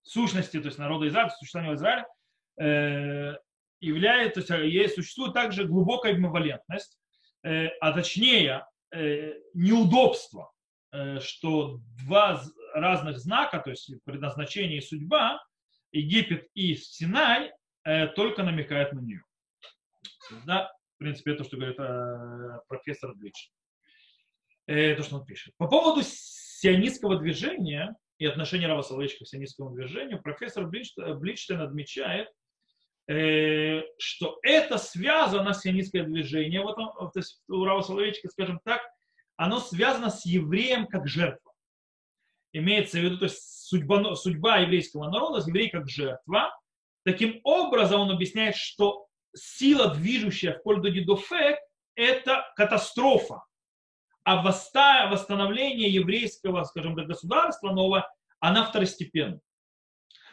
сущности, то есть народа Израиля, существования Израиля, э, является, то есть, есть, существует также глубокая амбивалентность, э, а точнее э, неудобство, э, что два разных знака, то есть предназначение и судьба, Египет и Синай, э, только намекают на нее. Да, в принципе, это, что говорит э, профессор Блич. Э, то, что он пишет. По поводу сионистского движения и отношения Рава Соловейчика к сионистскому движению, профессор Бличтен отмечает, Э, что это связано с сионистское движение, вот он, то есть у Рава Соловейчика, скажем так, оно связано с евреем как жертва. Имеется в виду, то есть судьба, судьба еврейского народа, еврей как жертва. Таким образом он объясняет, что сила, движущая в пользу дедофек, это катастрофа. А восстановление еврейского, скажем так, государства нового, она второстепенна.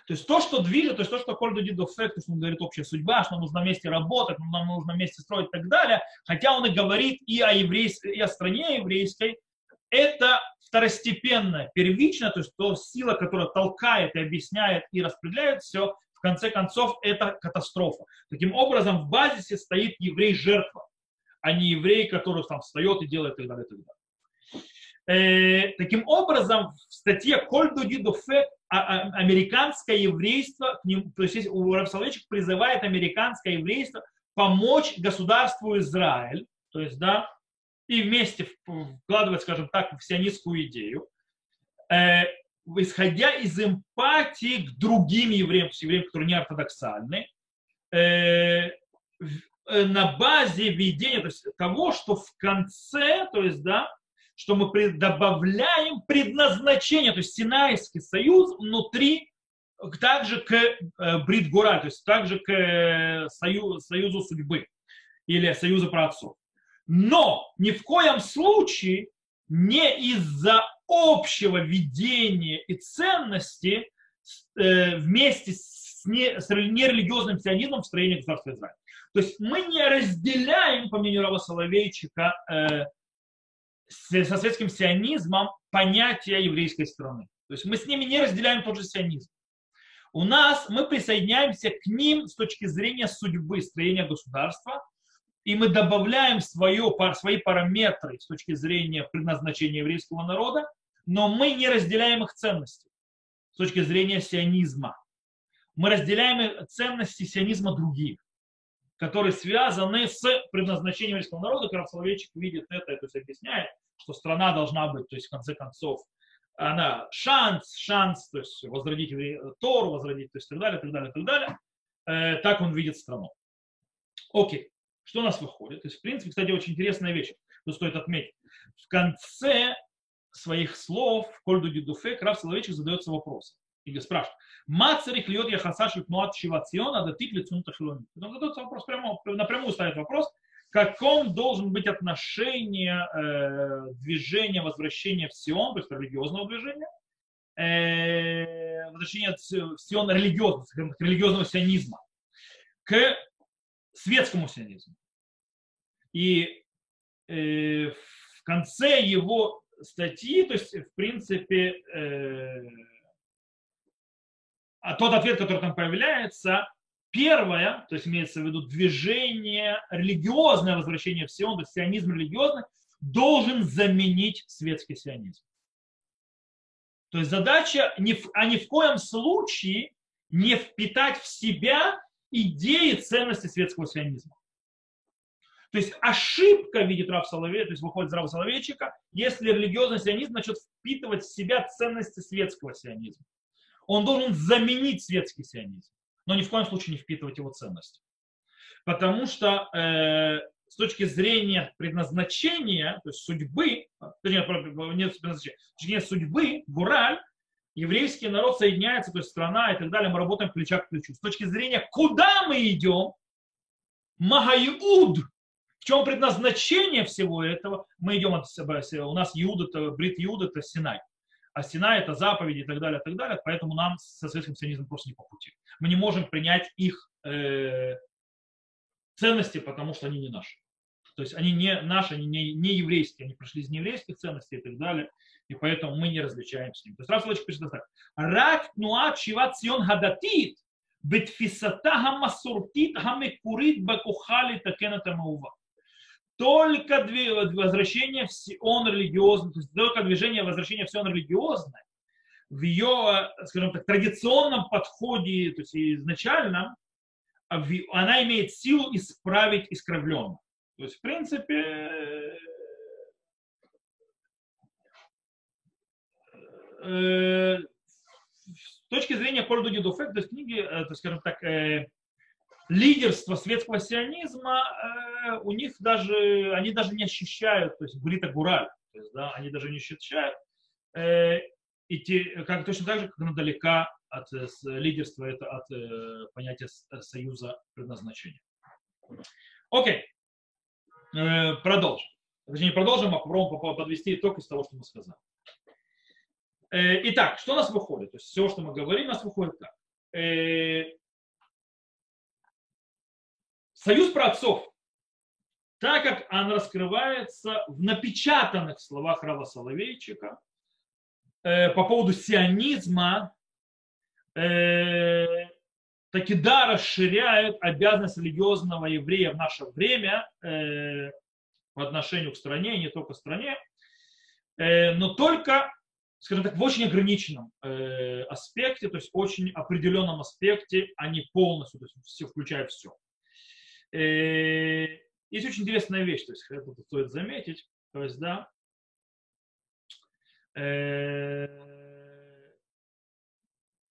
То есть то, что движет, то есть то, что Кольду Дидофек, то, что он говорит общая судьба, что нам нужно вместе работать, нам нужно вместе строить и так далее, хотя он и говорит и о, еврейской, и о стране еврейской, это второстепенное, первичное, то есть то сила, которая толкает и объясняет и распределяет все, в конце концов, это катастрофа. Таким образом, в базисе стоит еврей-жертва, а не еврей, который там встает и делает и так далее. И так далее. Э, таким образом, в статье «Коль дуди фе» а, а, американское еврейство, то есть у Равсоловичек призывает американское еврейство помочь государству Израиль, то есть, да, и вместе вкладывать, скажем так, в сионистскую идею, э, исходя из эмпатии к другим евреям, то евреям, которые не ортодоксальны, э, э, на базе введения то есть, того, что в конце, то есть, да, что мы добавляем предназначение, то есть Синайский союз внутри также к э, Бритгураль, то есть также к э, союзу, союзу судьбы или союзу праотцов. Но ни в коем случае не из-за общего видения и ценности э, вместе с, не, с нерелигиозным сионизмом в строении государства Израиля. То есть мы не разделяем, по мнению Рава Соловейчика, со светским сионизмом понятие еврейской страны. То есть мы с ними не разделяем тот же сионизм. У нас мы присоединяемся к ним с точки зрения судьбы строения государства, и мы добавляем свое, свои параметры с точки зрения предназначения еврейского народа, но мы не разделяем их ценности с точки зрения сионизма. Мы разделяем ценности сионизма других которые связаны с предназначением еврейского народа. Когда Соловейчик видит это, то есть объясняет, что страна должна быть, то есть в конце концов, она шанс, шанс, то есть возродить Тору, возродить, то есть так далее, так далее, так далее. Э, так он видит страну. Окей, что у нас выходит? То есть, в принципе, кстати, очень интересная вещь, что стоит отметить. В конце своих слов Кольду Дидуфе Крав Соловейчик задается вопросом или спрашивает, Мацарих льет яхасаш пнуат шивациона, да ты лицун тахилони. Он задает вопрос прямо, напрямую ставит вопрос, каком должен быть отношение э, движения возвращения в Сион, то есть религиозного движения, э, возвращения в Сион религиозного, религиозного сионизма к светскому сионизму. И э, в конце его статьи, то есть, в принципе, э, а тот ответ, который там появляется, первое, то есть имеется в виду движение, религиозное возвращение в Сион, то есть сионизм религиозный, должен заменить светский сионизм. То есть задача, не а ни в коем случае не впитать в себя идеи ценности светского сионизма. То есть ошибка, видит Рав Соловей, то есть выходит из Рава Соловейчика, если религиозный сионизм начнет впитывать в себя ценности светского сионизма он должен заменить светский сионизм, но ни в коем случае не впитывать его ценности. Потому что э, с точки зрения предназначения, то есть судьбы, нет предназначения, с точки зрения судьбы, Гураль, еврейский народ соединяется, то есть страна и так далее, мы работаем плеча к плечу. С точки зрения, куда мы идем, Магаюд, в чем предназначение всего этого, мы идем от у нас Юд, это, Брит Юд, это Синай а стена это заповеди и так далее, и так далее, поэтому нам со советским сионизмом просто не по пути. Мы не можем принять их э, ценности, потому что они не наши. То есть они не наши, они не, не еврейские, они пришли из нееврейских ценностей и так далее, и поэтому мы не различаем с ним. То есть Рав Соловейчик пишет так. Рак нуат шиват сион гадатит, бетфисата хамасуртит гамекурит бакухали такена тамаува. Только две, возвращение в сион религиозный, то есть только движение возвращения в сион религиозное, в ее, скажем так, традиционном подходе, то есть изначальном, а она имеет силу исправить искривленно. То есть, в принципе, э, с точки зрения Польду Дедуфек, то есть книги, э, то, скажем так, э, лидерство светского сионизма, у них даже, они даже не ощущают, то есть Брита Гураль, то есть, да, они даже не ощущают, и те, как, точно так же, как она далека от э, лидерства, это от э, понятия союза предназначения. Окей. Э, продолжим. Точнее, не продолжим, а попробуем подвести итог из того, что мы сказали. Э, итак, что у нас выходит? То есть все, что мы говорим, у нас выходит так. Э, союз праотцов, так как он раскрывается в напечатанных словах Рава Соловейчика по поводу сионизма, таки да, расширяют обязанность религиозного еврея в наше время э, по отношению к стране, не только стране, э, но только, скажем так, в очень ограниченном э, аспекте, то есть очень определенном аспекте, а не полностью, то есть все, включая все. Э, есть очень интересная вещь, то есть это стоит заметить, то есть, да, э,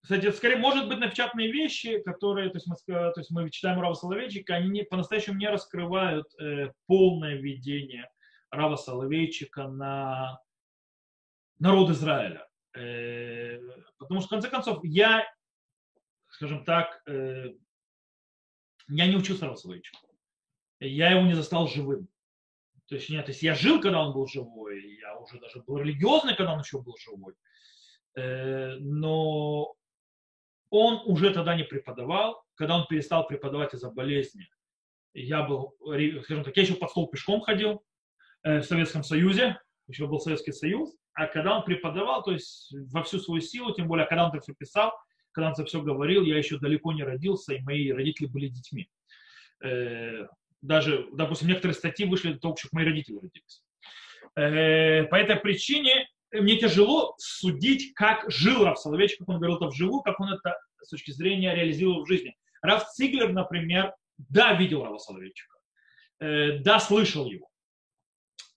кстати, скорее, может быть, напечатанные вещи, которые, то есть мы, то есть мы читаем Рава Соловейчика, они по-настоящему не раскрывают э, полное видение Рава Соловейчика на народ Израиля. Э, потому что, в конце концов, я, скажем так, э, я не учился Рава Соловейчику. Я его не застал живым. То есть, нет, то есть я жил, когда он был живой, я уже даже был религиозный, когда он еще был живой. Э, но он уже тогда не преподавал, когда он перестал преподавать из-за болезни. Я был, скажем так, я еще под стол пешком ходил в Советском Союзе, еще был Советский Союз, а когда он преподавал, то есть во всю свою силу, тем более, когда он это все писал, когда он это все говорил, я еще далеко не родился, и мои родители были детьми. Э, даже, допустим, некоторые статьи вышли до того, как мои родители родились. Э, по этой причине мне тяжело судить, как жил Раф Соловейчик, как он говорил это вживую, как он это с точки зрения реализовал в жизни. Раф Циглер, например, да, видел Рава Соловейчика, э, да, слышал его.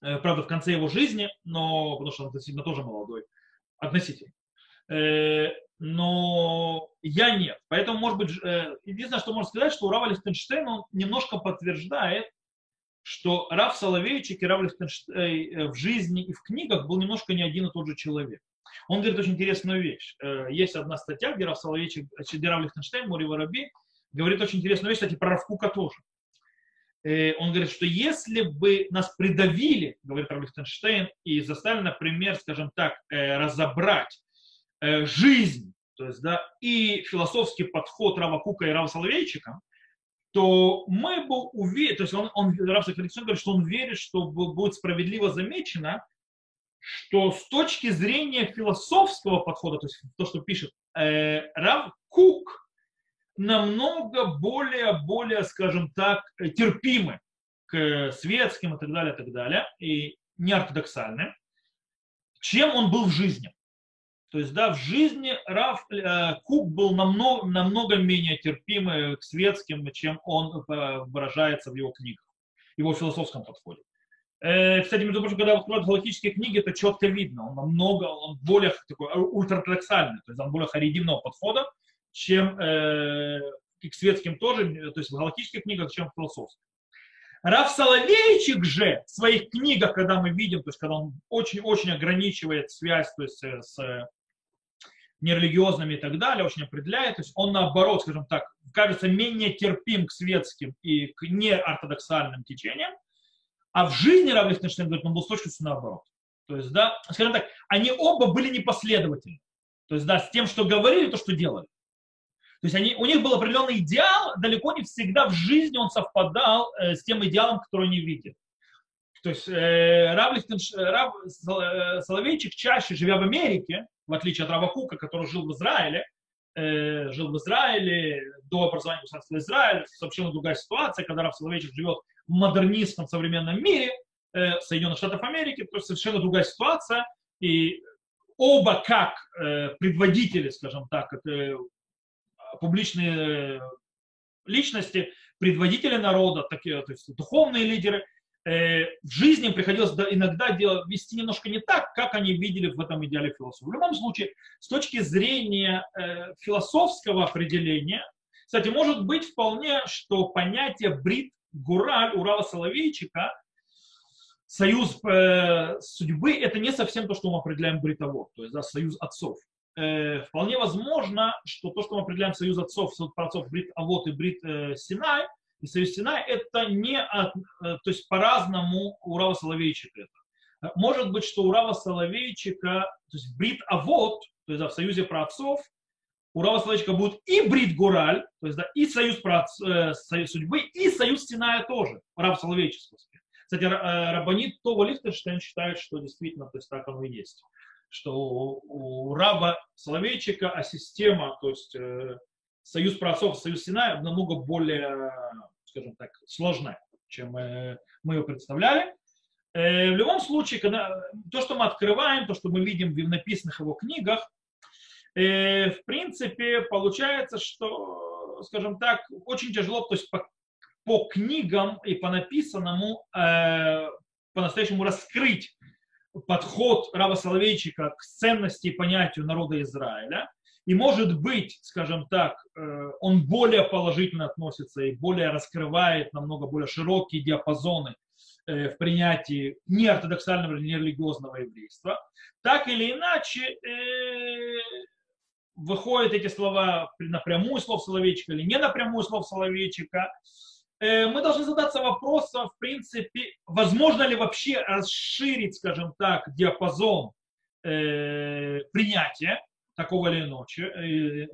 Э, правда, в конце его жизни, но потому что он относительно тоже молодой, относительно. Э, но я нет. Поэтому, может быть, единственное, что можно сказать, что у Рава Лихтенштейна он немножко подтверждает что Раф Соловейчик и Раф Лихтенштейн э, в жизни и в книгах был немножко не один и тот же человек. Он говорит очень интересную вещь. Э, есть одна статья, где Раф Соловейчик, э, где Раф Лихтенштейн, Мури Воробей, говорит очень интересную вещь, кстати, про Равкука тоже. Он говорит, что если бы нас придавили, говорит Раф Лихтенштейн, и заставили, например, скажем так, разобрать жизнь, то есть, да, и философский подход Рава Кука и Рава Соловейчика, то мы бы уверены, то есть он, он Раф говорит, что он верит, что будет справедливо замечено, что с точки зрения философского подхода, то есть то, что пишет э, Рав Кук, намного более, более, скажем так, терпимы к светским и так далее, и так далее, и неортодоксальным, чем он был в жизни. То есть, да, в жизни Раф э, Кук был намного, намного менее терпимый к светским, чем он э, выражается в его книгах, его философском подходе. Э, кстати, между прочим, когда открывают галактические книги, это четко видно. Он намного, он более такой ультраортодоксальный, то есть он более харидимного подхода, чем э, к светским тоже, то есть в галактических книгах, чем в философских. Раф Соловейчик же в своих книгах, когда мы видим, то есть когда он очень-очень ограничивает связь то есть, с нерелигиозными и так далее, очень определяет. То есть он наоборот, скажем так, кажется менее терпим к светским и к неортодоксальным течениям, а в жизни Рав Лихтенштейн говорит, он был с наоборот. То есть, да, скажем так, они оба были непоследовательны. То есть, да, с тем, что говорили, то, что делали. То есть они, у них был определенный идеал, далеко не всегда в жизни он совпадал э, с тем идеалом, который они видят. То есть э, Рав, Лихтенш, Рав Соловейчик чаще, живя в Америке, в отличие от Рава Кука, который жил в Израиле, э, жил в Израиле до образования государства Израиль, совершенно другая ситуация, когда Рав Соловейчик живет в модернистском современном мире, э, Соединенных Штатов Америки, то есть совершенно другая ситуация, и оба как э, предводители, скажем так, это публичные личности, предводители народа, такие, то есть духовные лидеры – Э, в жизни приходилось иногда делать, вести немножко не так, как они видели в этом идеале философа. В любом случае, с точки зрения э, философского определения, кстати, может быть вполне, что понятие брит гураль Урала Соловейчика, союз э, судьбы, это не совсем то, что мы определяем бритово, то есть да, союз отцов. Э, вполне возможно, что то, что мы определяем союз отцов, союз отцов брит Авод и брит э, Синай, и союз Синай это не от, то есть по-разному у Рава Соловейчика это. Может быть, что у Рава Соловейчика, то есть Брит Авод, то есть да, в союзе праотцов, у Рава Соловейчика будет и Брит Гураль, то есть да, и союз, праотц, э, союз судьбы, и союз Синая тоже, Рав Соловейческий. Кстати, э, Рабанит Това Лихтенштейн считает, что действительно то есть, так оно и есть. Что у, у раба Соловейчика, а система, то есть э, союз праотцов, союз Синая намного более, скажем так, сложная, чем э, мы ее представляли. Э, в любом случае, когда, то, что мы открываем, то, что мы видим в написанных его книгах, э, в принципе, получается, что, скажем так, очень тяжело, то есть по по книгам и по написанному э, по-настоящему раскрыть подход Рава Соловейчика к ценности и понятию народа Израиля. И может быть, скажем так, э, он более положительно относится и более раскрывает намного более широкие диапазоны э, в принятии неортодоксального или нерелигиозного еврейства. Так или иначе, э, выходят эти слова напрямую слов Соловейчика или не напрямую слов Соловейчика, мы должны задаться вопросом, в принципе, возможно ли вообще расширить, скажем так, диапазон э, принятия такого или иначе, э,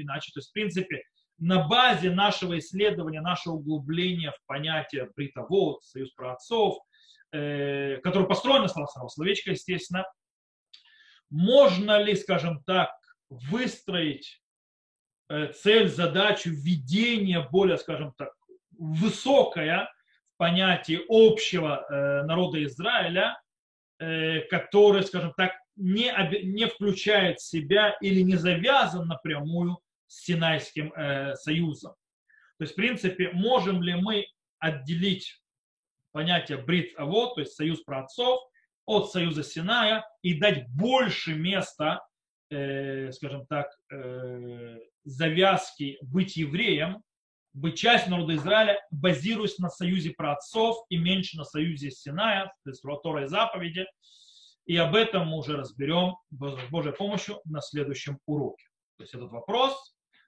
иначе. То есть, в принципе, на базе нашего исследования, нашего углубления в понятие бритовод, союз праотцов, э, который построен на словах словечко, естественно, можно ли, скажем так, выстроить э, цель, задачу введения более, скажем так, высокое в понятии общего э, народа Израиля, э, который, скажем так, не, не включает себя или не завязан напрямую с Синайским э, союзом. То есть, в принципе, можем ли мы отделить понятие брит авод, то есть союз праотцов, от союза Синая и дать больше места, э, скажем так, э, завязки быть евреем, быть частью народа Израиля, базируясь на союзе праотцов и меньше на союзе Синая, то есть Тора и заповеди. И об этом мы уже разберем с Божьей помощью на следующем уроке. То есть этот вопрос,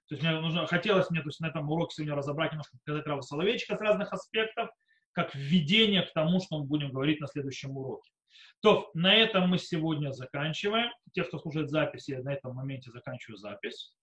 то есть мне нужно, хотелось мне то есть на этом уроке сегодня разобрать немножко, показать Рава Соловейчика с разных аспектов, как введение к тому, что мы будем говорить на следующем уроке. То, на этом мы сегодня заканчиваем. Те, кто слушает записи, на этом моменте заканчиваю запись.